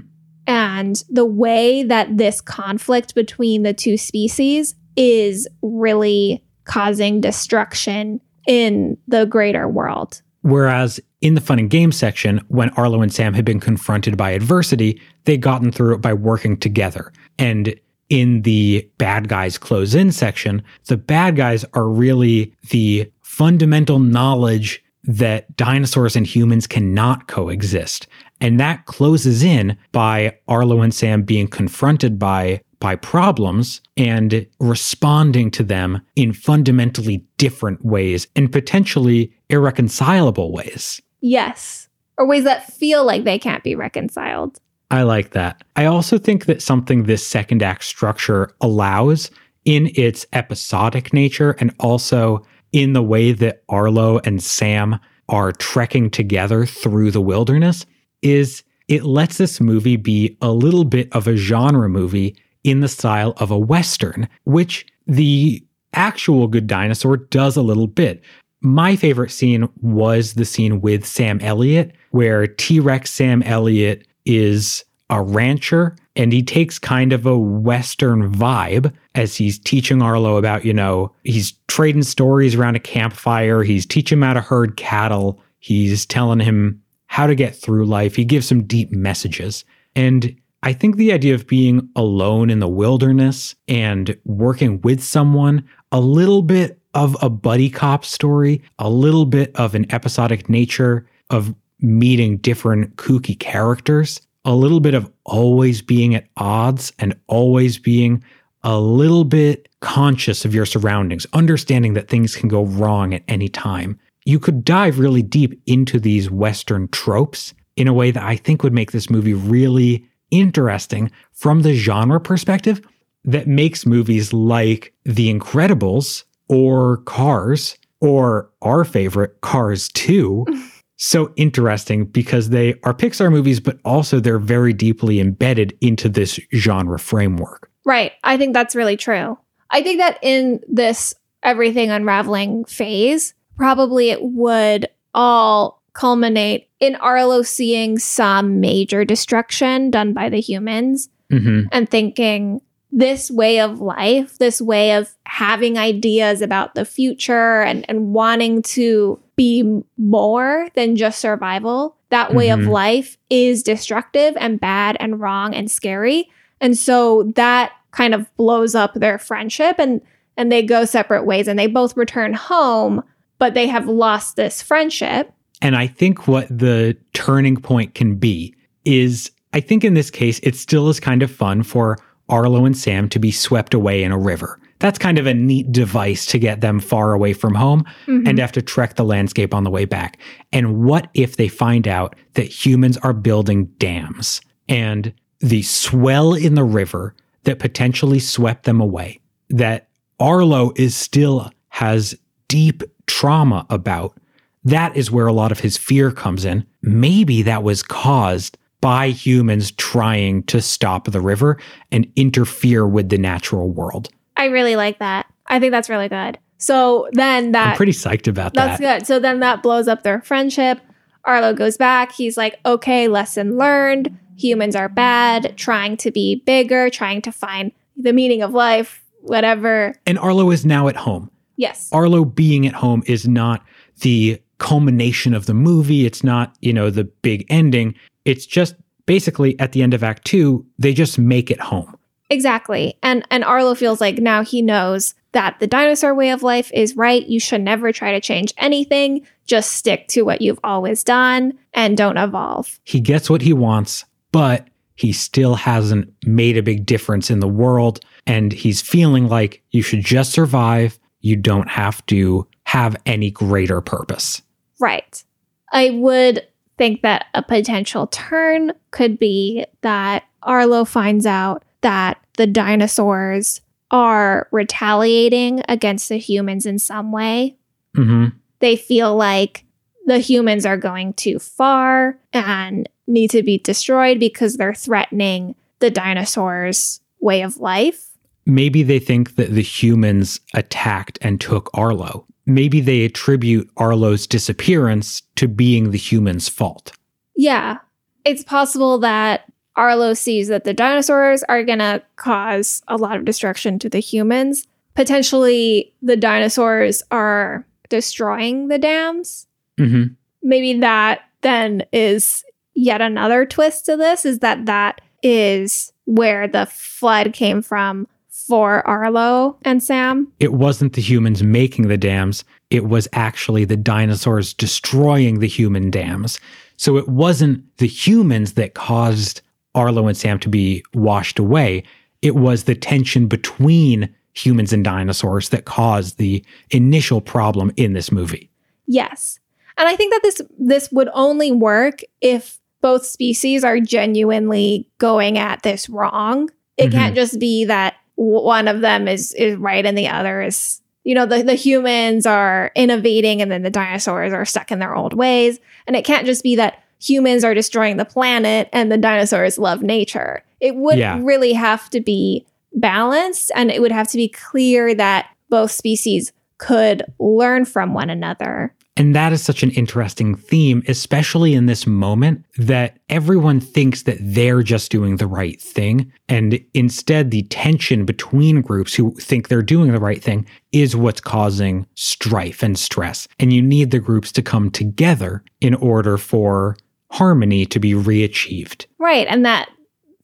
Speaker 1: And the way that this conflict between the two species is really causing destruction in the greater world.
Speaker 2: Whereas in the fun and game section, when Arlo and Sam had been confronted by adversity, they'd gotten through it by working together. And in the bad guys close in section, the bad guys are really the fundamental knowledge that dinosaurs and humans cannot coexist. And that closes in by Arlo and Sam being confronted by by problems and responding to them in fundamentally different ways and potentially irreconcilable ways.
Speaker 1: Yes. Or ways that feel like they can't be reconciled.
Speaker 2: I like that. I also think that something this second act structure allows in its episodic nature and also in the way that Arlo and Sam are trekking together through the wilderness is it lets this movie be a little bit of a genre movie in the style of a Western, which the actual Good Dinosaur does a little bit. My favorite scene was the scene with Sam Elliott, where T Rex Sam Elliott is a rancher and he takes kind of a Western vibe as he's teaching Arlo about, you know, he's trading stories around a campfire. He's teaching him how to herd cattle. He's telling him how to get through life. He gives some deep messages. And I think the idea of being alone in the wilderness and working with someone, a little bit of a buddy cop story, a little bit of an episodic nature of meeting different kooky characters, a little bit of always being at odds and always being a little bit conscious of your surroundings, understanding that things can go wrong at any time. You could dive really deep into these Western tropes in a way that I think would make this movie really interesting from the genre perspective that makes movies like The Incredibles or Cars or our favorite Cars 2 so interesting because they are Pixar movies, but also they're very deeply embedded into this genre framework.
Speaker 1: Right. I think that's really true. I think that in this everything unraveling phase, probably it would all culminate in Arlo seeing some major destruction done by the humans
Speaker 2: Mm-hmm.
Speaker 1: and thinking this way of life, this way of having ideas about the future and, and wanting to be more than just survival, that way of
Speaker 2: Mhm.
Speaker 1: life is destructive and bad and wrong and scary. And so that kind of blows up their friendship and and they go separate ways and they both return home, but they have lost this friendship.
Speaker 2: And I think what the turning point can be is I think in this case, it still is kind of fun for Arlo and Sam to be swept away in a river. That's kind of a neat device to get them far away from home
Speaker 1: Mhm.
Speaker 2: and have to trek the landscape on the way back. And what if they find out that humans are building dams and the swell in the river that potentially swept them away, that Arlo is still has deep trauma about? That is where a lot of his fear comes in. Maybe that was caused by humans trying to stop the river and interfere with the natural world.
Speaker 1: I really like that. I think that's really good. So then that
Speaker 2: I'm pretty psyched about
Speaker 1: That's
Speaker 2: that.
Speaker 1: That's good. So then that blows up their friendship. Arlo goes back. He's like, okay, lesson learned. Humans are bad, trying to be bigger, trying to find the meaning of life, whatever.
Speaker 2: And Arlo is now at home.
Speaker 1: Yes.
Speaker 2: Arlo being at home is not the culmination of the movie. It's not, you know, the big ending. It's just basically at the end of Act Two, they just make it home.
Speaker 1: Exactly. And and Arlo feels like now he knows that the dinosaur way of life is right. You should never try to change anything. Just stick to what you've always done and don't evolve.
Speaker 2: He gets what he wants, but he still hasn't made a big difference in the world. And he's feeling like you should just survive. You don't have to have any greater purpose.
Speaker 1: Right. I would think that a potential turn could be that Arlo finds out that the dinosaurs are retaliating against the humans in some way.
Speaker 2: hmm
Speaker 1: They feel like the humans are going too far and need to be destroyed because they're threatening the dinosaurs' way of life.
Speaker 2: Maybe they think that the humans attacked and took Arlo. Maybe they attribute Arlo's disappearance to being the humans' fault.
Speaker 1: Yeah. It's possible that Arlo sees that the dinosaurs are going to cause a lot of destruction to the humans. Potentially, the dinosaurs are destroying the dams.
Speaker 2: Mm-hmm.
Speaker 1: Maybe that then is yet another twist to this is that that is where the flood came from for Arlo and Sam.
Speaker 2: It wasn't the humans making the dams, it was actually the dinosaurs destroying the human dams. So it wasn't the humans that caused Arlo and Sam to be washed away. It was the tension between humans and dinosaurs that caused the initial problem in this movie.
Speaker 1: Yes. And I think that this this would only work if both species are genuinely going at this wrong. It
Speaker 2: Mhm.
Speaker 1: can't just be that one of them is is right and the other is you know the, the humans are innovating and then the dinosaurs are stuck in their old ways. And it can't just be that humans are destroying the planet and the dinosaurs love nature. It would
Speaker 2: Yeah.
Speaker 1: really have to be balanced and it would have to be clear that both species could learn from one another
Speaker 2: And that is such an interesting theme, especially in this moment that everyone thinks that they're just doing the right thing. And instead, the tension between groups who think they're doing the right thing is what's causing strife and stress. And you need the groups to come together in order for harmony to be reachieved.
Speaker 1: Right. And that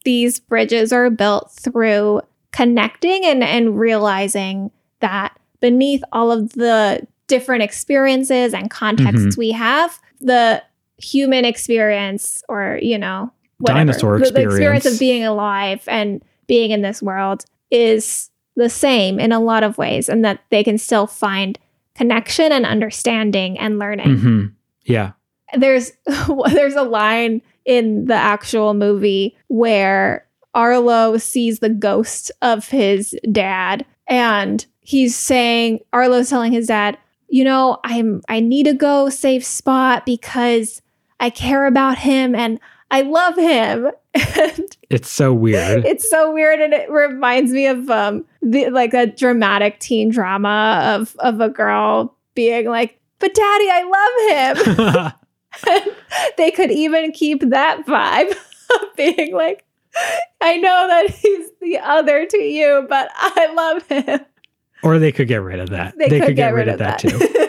Speaker 1: these bridges are built through connecting and, and realizing that beneath all of the different experiences and contexts we have, the human experience or, you know, whatever,
Speaker 2: Dinosaur
Speaker 1: the, the experience
Speaker 2: experience.
Speaker 1: of being alive and being in this world is the same in a lot of ways and that they can still find connection and understanding and learning
Speaker 2: hmm Yeah.
Speaker 1: there's there's a line in the actual movie where Arlo sees the ghost of his dad and he's saying Arlo's telling his dad, "You know, I'm I need to go safe Spot because I care about him and I love him." and
Speaker 2: It's so weird.
Speaker 1: it's so weird and it reminds me of um the like a dramatic teen drama of of a girl being like, "But daddy, I love him." they could even keep that vibe of being like, I know that he's the other to you, but I love him.
Speaker 2: Or they could get rid of that.
Speaker 1: They, could, get, rid, of that,
Speaker 2: too.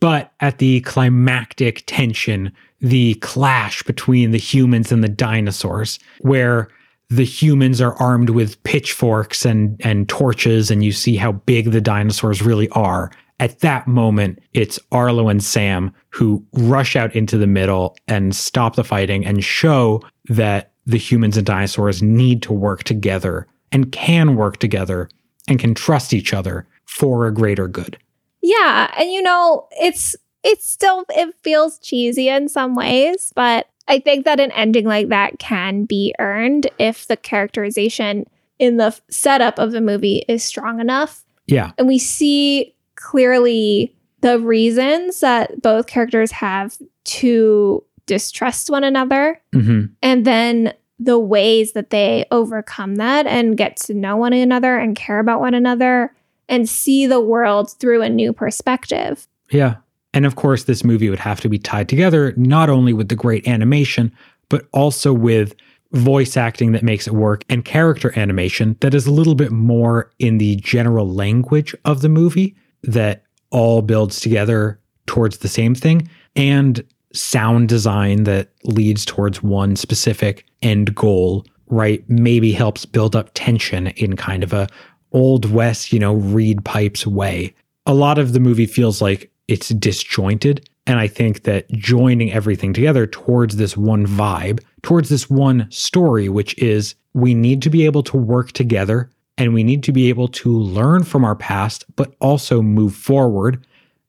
Speaker 2: But at the climactic tension, the clash between the humans and the dinosaurs, where the humans are armed with pitchforks and, and torches, and you see how big the dinosaurs really are. At that moment, it's Arlo and Sam who rush out into the middle and stop the fighting and show that the humans and dinosaurs need to work together and can work together and can trust each other for a greater good.
Speaker 1: yeah, and you know, it's it's still it feels cheesy in some ways, but I think that an ending like that can be earned if the characterization in the f- setup of the movie is strong enough
Speaker 2: Yeah.
Speaker 1: and we see clearly the reasons that both characters have to distrust one another
Speaker 2: hmm
Speaker 1: and then the ways that they overcome that and get to know one another and care about one another and see the world through a new perspective.
Speaker 2: Yeah. And of course, this movie would have to be tied together not only with the great animation, but also with voice acting that makes it work and character animation that is a little bit more in the general language of the movie that all builds together towards the same thing and sound design that leads towards one specific end goal right maybe helps build up tension in kind of a old west you know reed pipes way. A lot of the movie feels like it's disjointed and i think that joining everything together towards this one vibe towards this one story which is we need to be able to work together and we need to be able to learn from our past but also move forward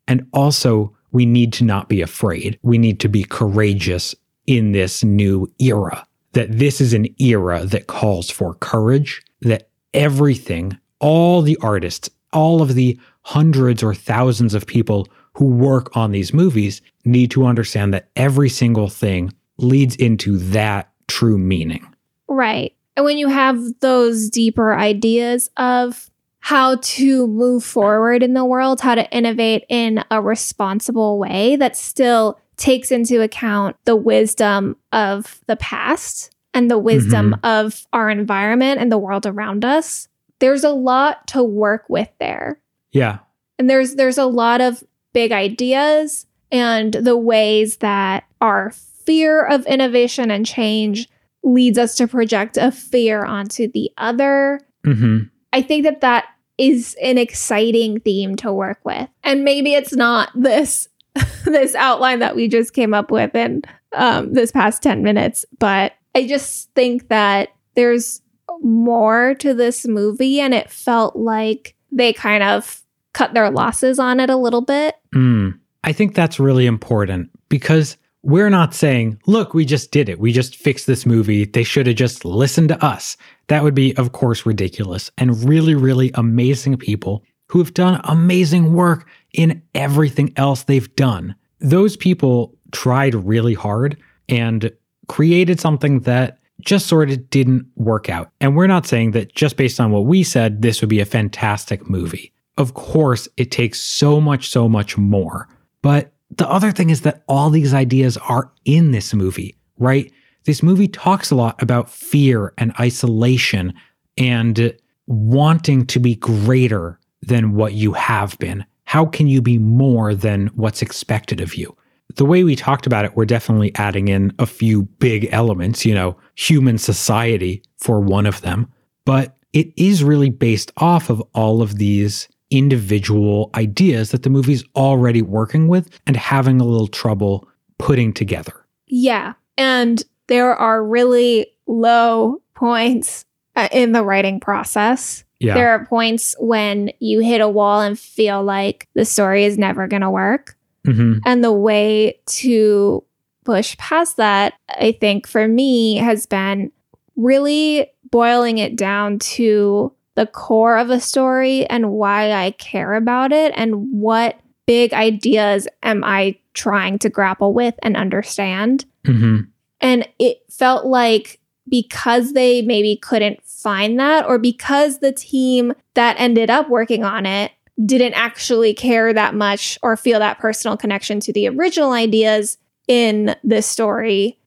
Speaker 2: and also we need to not be afraid we need to be courageous in this new era that this is an era that calls for courage that everything all the artists all of the hundreds or thousands of people who work on these movies need to understand that every single thing leads into that true meaning.
Speaker 1: Right. And when you have those deeper ideas of how to move forward in the world, how to innovate in a responsible way that still takes into account the wisdom of the past and the wisdom
Speaker 2: Mhm.
Speaker 1: of our environment and the world around us. There's a lot to work with there.
Speaker 2: Yeah.
Speaker 1: And there's there's a lot of big ideas and the ways that our fear of innovation and change leads us to project a fear onto the other.
Speaker 2: hmm
Speaker 1: I think that that is an exciting theme to work with. And maybe it's not this this outline that we just came up with in um, this past 10 minutes, but I just think that there's more to this movie and it felt like they kind of cut their losses on it a little bit.
Speaker 2: Mm. I think that's really important because we're not saying, look, we just did it. We just fixed this movie. They should have just listened to us. That would be, of course, ridiculous. And really, really amazing people who have done amazing work in everything else they've done. Those people tried really hard and created something that just sort of didn't work out. And we're not saying that just based on what we said, this would be a fantastic movie. Of course, it takes so much, so much more. But the other thing is that all these ideas are in this movie, right? This movie talks a lot about fear and isolation and wanting to be greater than what you have been. How can you be more than what's expected of you? The way we talked about it, we're definitely adding in a few big elements, you know, human society for one of them. But it is really based off of all of these individual ideas that the movie's already working with and having a little trouble putting together.
Speaker 1: Yeah. And there are really low points uh, in the writing process.
Speaker 2: Yeah.
Speaker 1: There are points when you hit a wall and feel like the story is never going to work.
Speaker 2: hmm
Speaker 1: And the way to push past that, I think for me, has been really boiling it down to the core of a story and why I care about it and what big ideas am I trying to grapple with and understand.
Speaker 2: hmm
Speaker 1: And it felt like because they maybe couldn't find that, or because the team that ended up working on it didn't actually care that much or feel that personal connection to the original ideas in this story,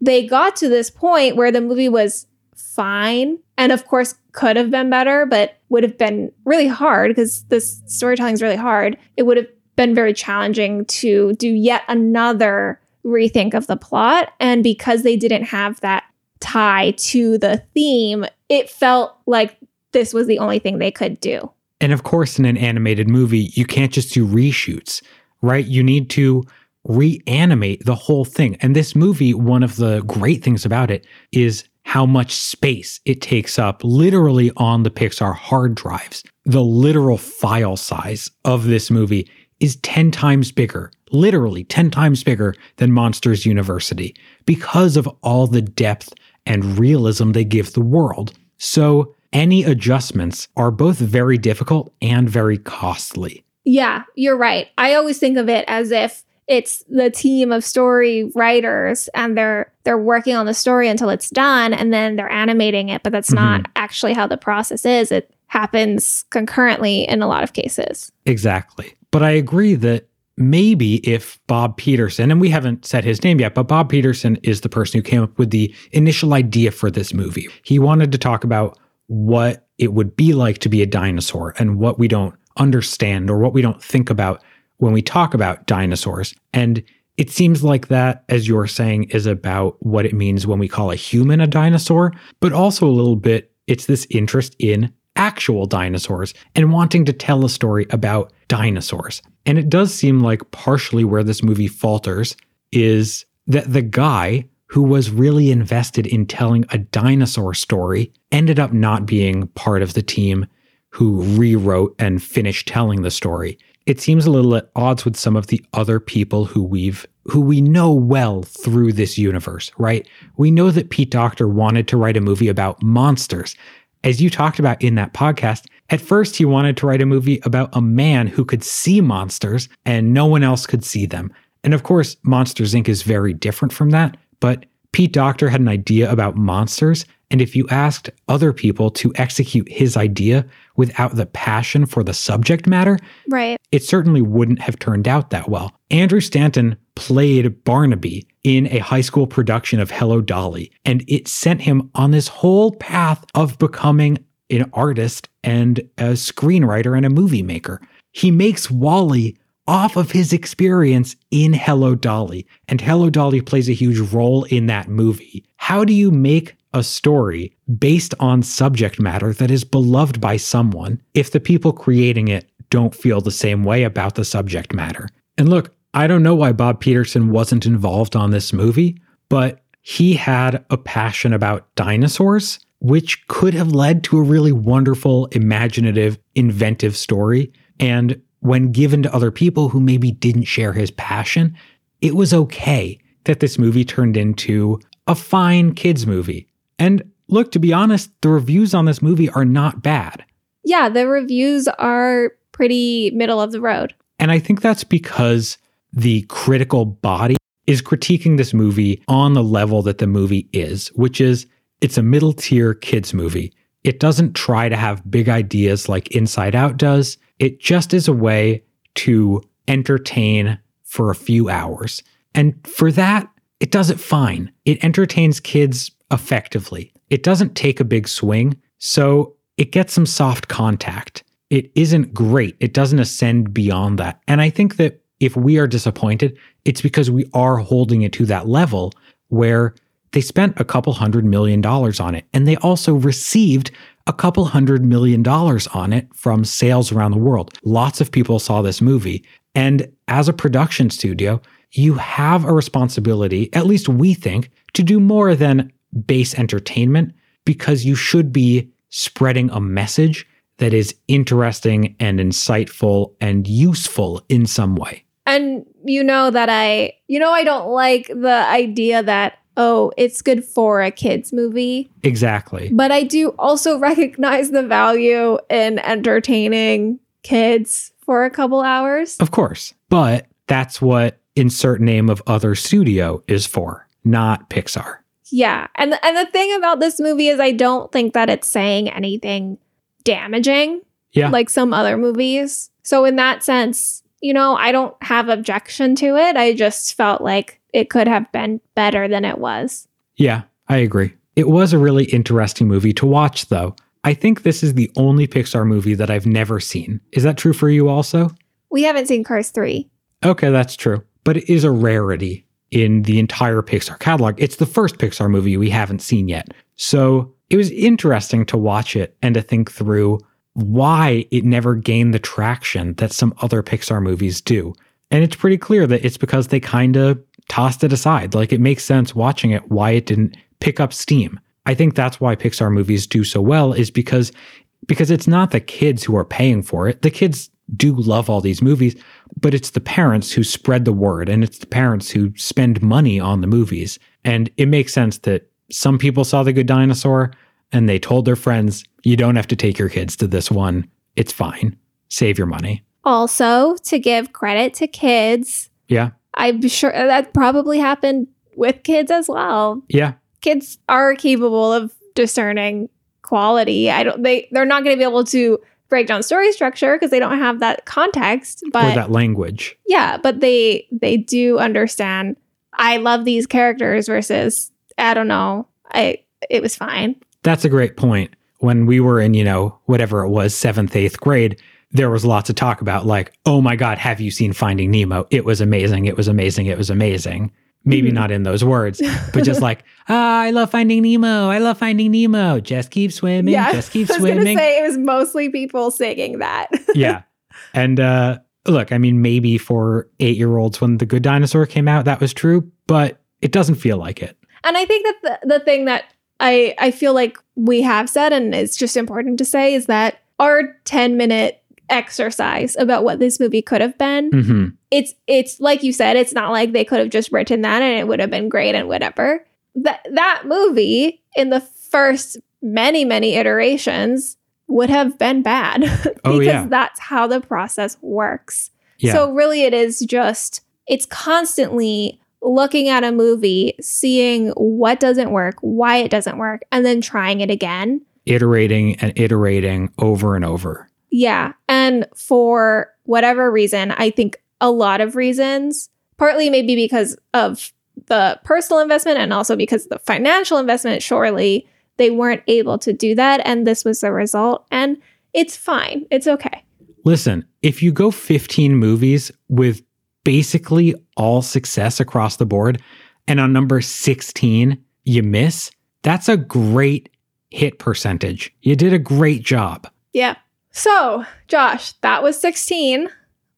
Speaker 1: they got to this point where the movie was fine. And of course, could have been better, but would have been really hard because this storytelling is really hard. It would have been very challenging to do yet another rethink of the plot. And because they didn't have that tie to the theme, it felt like this was the only thing they could do.
Speaker 2: And of course, in an animated movie, you can't just do reshoots, right? You need to reanimate the whole thing. And this movie, one of the great things about it is how much space it takes up literally on the Pixar hard drives. The literal file size of this movie is 10 times bigger, literally 10 times bigger than Monsters University because of all the depth and realism they give the world. So, any adjustments are both very difficult and very costly.
Speaker 1: Yeah, you're right. I always think of it as if it's the team of story writers and they're they're working on the story until it's done and then they're animating it, but that's mm-hmm. not actually how the process is. It happens concurrently in a lot of cases.
Speaker 2: Exactly. But I agree that maybe if Bob Peterson, and we haven't said his name yet, but Bob Peterson is the person who came up with the initial idea for this movie. He wanted to talk about what it would be like to be a dinosaur and what we don't understand or what we don't think about when we talk about dinosaurs. And it seems like that, as you're saying, is about what it means when we call a human a dinosaur, but also a little bit, it's this interest in actual dinosaurs and wanting to tell a story about dinosaurs. And it does seem like partially where this movie falters is that the guy who was really invested in telling a dinosaur story ended up not being part of the team who rewrote and finished telling the story. It seems a little at odds with some of the other people who we've who we know well through this universe, right? We know that Pete Docter wanted to write a movie about monsters. As you talked about in that podcast, at first he wanted to write a movie about a man who could see monsters and no one else could see them. And of course, Monsters Inc. is very different from that, but Pete Docter had an idea about monsters, and if you asked other people to execute his idea without the passion for the subject matter,
Speaker 1: Right.
Speaker 2: it certainly wouldn't have turned out that well. Andrew Stanton played Barnaby in a high school production of Hello Dolly, and it sent him on this whole path of becoming an artist and a screenwriter and a movie maker. He makes WALL-E off of his experience in Hello Dolly, and Hello Dolly plays a huge role in that movie. How do you make a story based on subject matter that is beloved by someone if the people creating it don't feel the same way about the subject matter? And look, I don't know why Bob Peterson wasn't involved on this movie, but he had a passion about dinosaurs, which could have led to a really wonderful, imaginative, inventive story. And when given to other people who maybe didn't share his passion, it was okay that this movie turned into a fine kids movie. And look, to be honest, the reviews on this movie are not bad.
Speaker 1: Yeah, the reviews are pretty middle of the road.
Speaker 2: And I think that's because the critical body is critiquing this movie on the level that the movie is, which is it's a middle tier kids movie. It doesn't try to have big ideas like Inside Out does. It just is a way to entertain for a few hours. And for that, it does it fine. It entertains kids effectively. It doesn't take a big swing, so it gets some soft contact. It isn't great. It doesn't ascend beyond that. And I think that if we are disappointed, it's because we are holding it to that level where they spent a couple hundred million dollars on it. And they also received a couple hundred million dollars on it from sales around the world. Lots of people saw this movie. And as a production studio, you have a responsibility, at least we think, to do more than base entertainment because you should be spreading a message that is interesting and insightful and useful in some way.
Speaker 1: And you know that I, you know, I don't like the idea that, oh, it's good for a kids' movie.
Speaker 2: Exactly.
Speaker 1: But I do also recognize the value in entertaining kids for a couple hours.
Speaker 2: Of course. But that's what insert name of other studio is for, not Pixar.
Speaker 1: Yeah. And and the thing about this movie is I don't think that it's saying anything damaging
Speaker 2: Yeah.
Speaker 1: like some other movies. So in that sense, you know, I don't have objection to it. I just felt like it could have been better than it was.
Speaker 2: Yeah, I agree. It was a really interesting movie to watch, though. I think this is the only Pixar movie that I've never seen. Is that true for you also?
Speaker 1: We haven't seen Cars 3.
Speaker 2: Okay, that's true. But it is a rarity in the entire Pixar catalog. It's the first Pixar movie we haven't seen yet. So it was interesting to watch it and to think through why it never gained the traction that some other Pixar movies do. And it's pretty clear that it's because they kind of tossed it aside. Like it makes sense watching it why it didn't pick up steam. I think that's why Pixar movies do so well is because because it's not the kids who are paying for it. The kids do love all these movies, but it's the parents who spread the word and it's the parents who spend money on the movies. And it makes sense that some people saw The Good Dinosaur and they told their friends, you don't have to take your kids to this one. It's fine. Save your money.
Speaker 1: Also, to give credit to kids,
Speaker 2: Yeah.
Speaker 1: I'm sure that probably happened with kids as well.
Speaker 2: Yeah.
Speaker 1: Kids are capable of discerning quality. I don't they they're not going to be able to break down story structure because they don't have that context,
Speaker 2: or
Speaker 1: but
Speaker 2: that language.
Speaker 1: yeah, but they they do understand I love these characters versus I don't know. I it was fine.
Speaker 2: That's a great point. When we were in, you know, whatever it was, seventh, eighth grade, there was lots of talk about, like, oh my God, have you seen Finding Nemo? It was amazing. It was amazing. It was amazing. Maybe
Speaker 1: Mhm.
Speaker 2: not in those words, but just like, ah, I love Finding Nemo. I love Finding Nemo. Just keep swimming. just keep swimming.
Speaker 1: I was gonna say it was mostly people singing that.
Speaker 2: yeah. And uh, look, I mean, maybe for eight year olds when The Good Dinosaur came out, that was true, but it doesn't feel like it.
Speaker 1: And I think that the, the thing that I I feel like we have said, and it's just important to say, is that our 10 minute exercise about what this movie could have been,
Speaker 2: hmm
Speaker 1: it's it's like you said, it's not like they could have just written that and it would have been great and whatever. That that movie in the first many, many iterations would have been bad. because
Speaker 2: Oh, yeah.
Speaker 1: that's how the process works.
Speaker 2: Yeah.
Speaker 1: So really it is just it's constantly looking at a movie, seeing what doesn't work, why it doesn't work, and then trying it again.
Speaker 2: Iterating and iterating over and over.
Speaker 1: Yeah. And for whatever reason, I think a lot of reasons, partly maybe because of the personal investment and also because the financial investment, surely they weren't able to do that. And this was the result. And it's fine. It's okay.
Speaker 2: Listen, if you go 15 movies with basically all success across the board, and on number 16, you miss, that's a great hit percentage. You did a great job.
Speaker 1: Yeah. So, Josh, that was 16.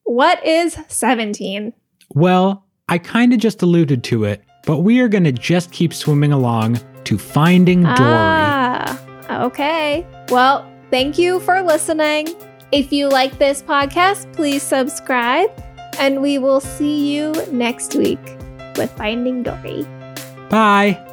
Speaker 1: What is 17?
Speaker 2: Well, I kind of just alluded to it, but we are going to just keep swimming along to Finding Dory.
Speaker 1: Ah, okay. Well, thank you for listening. If you like this podcast, please subscribe, and we will see you next week with Finding Dory.
Speaker 2: Bye.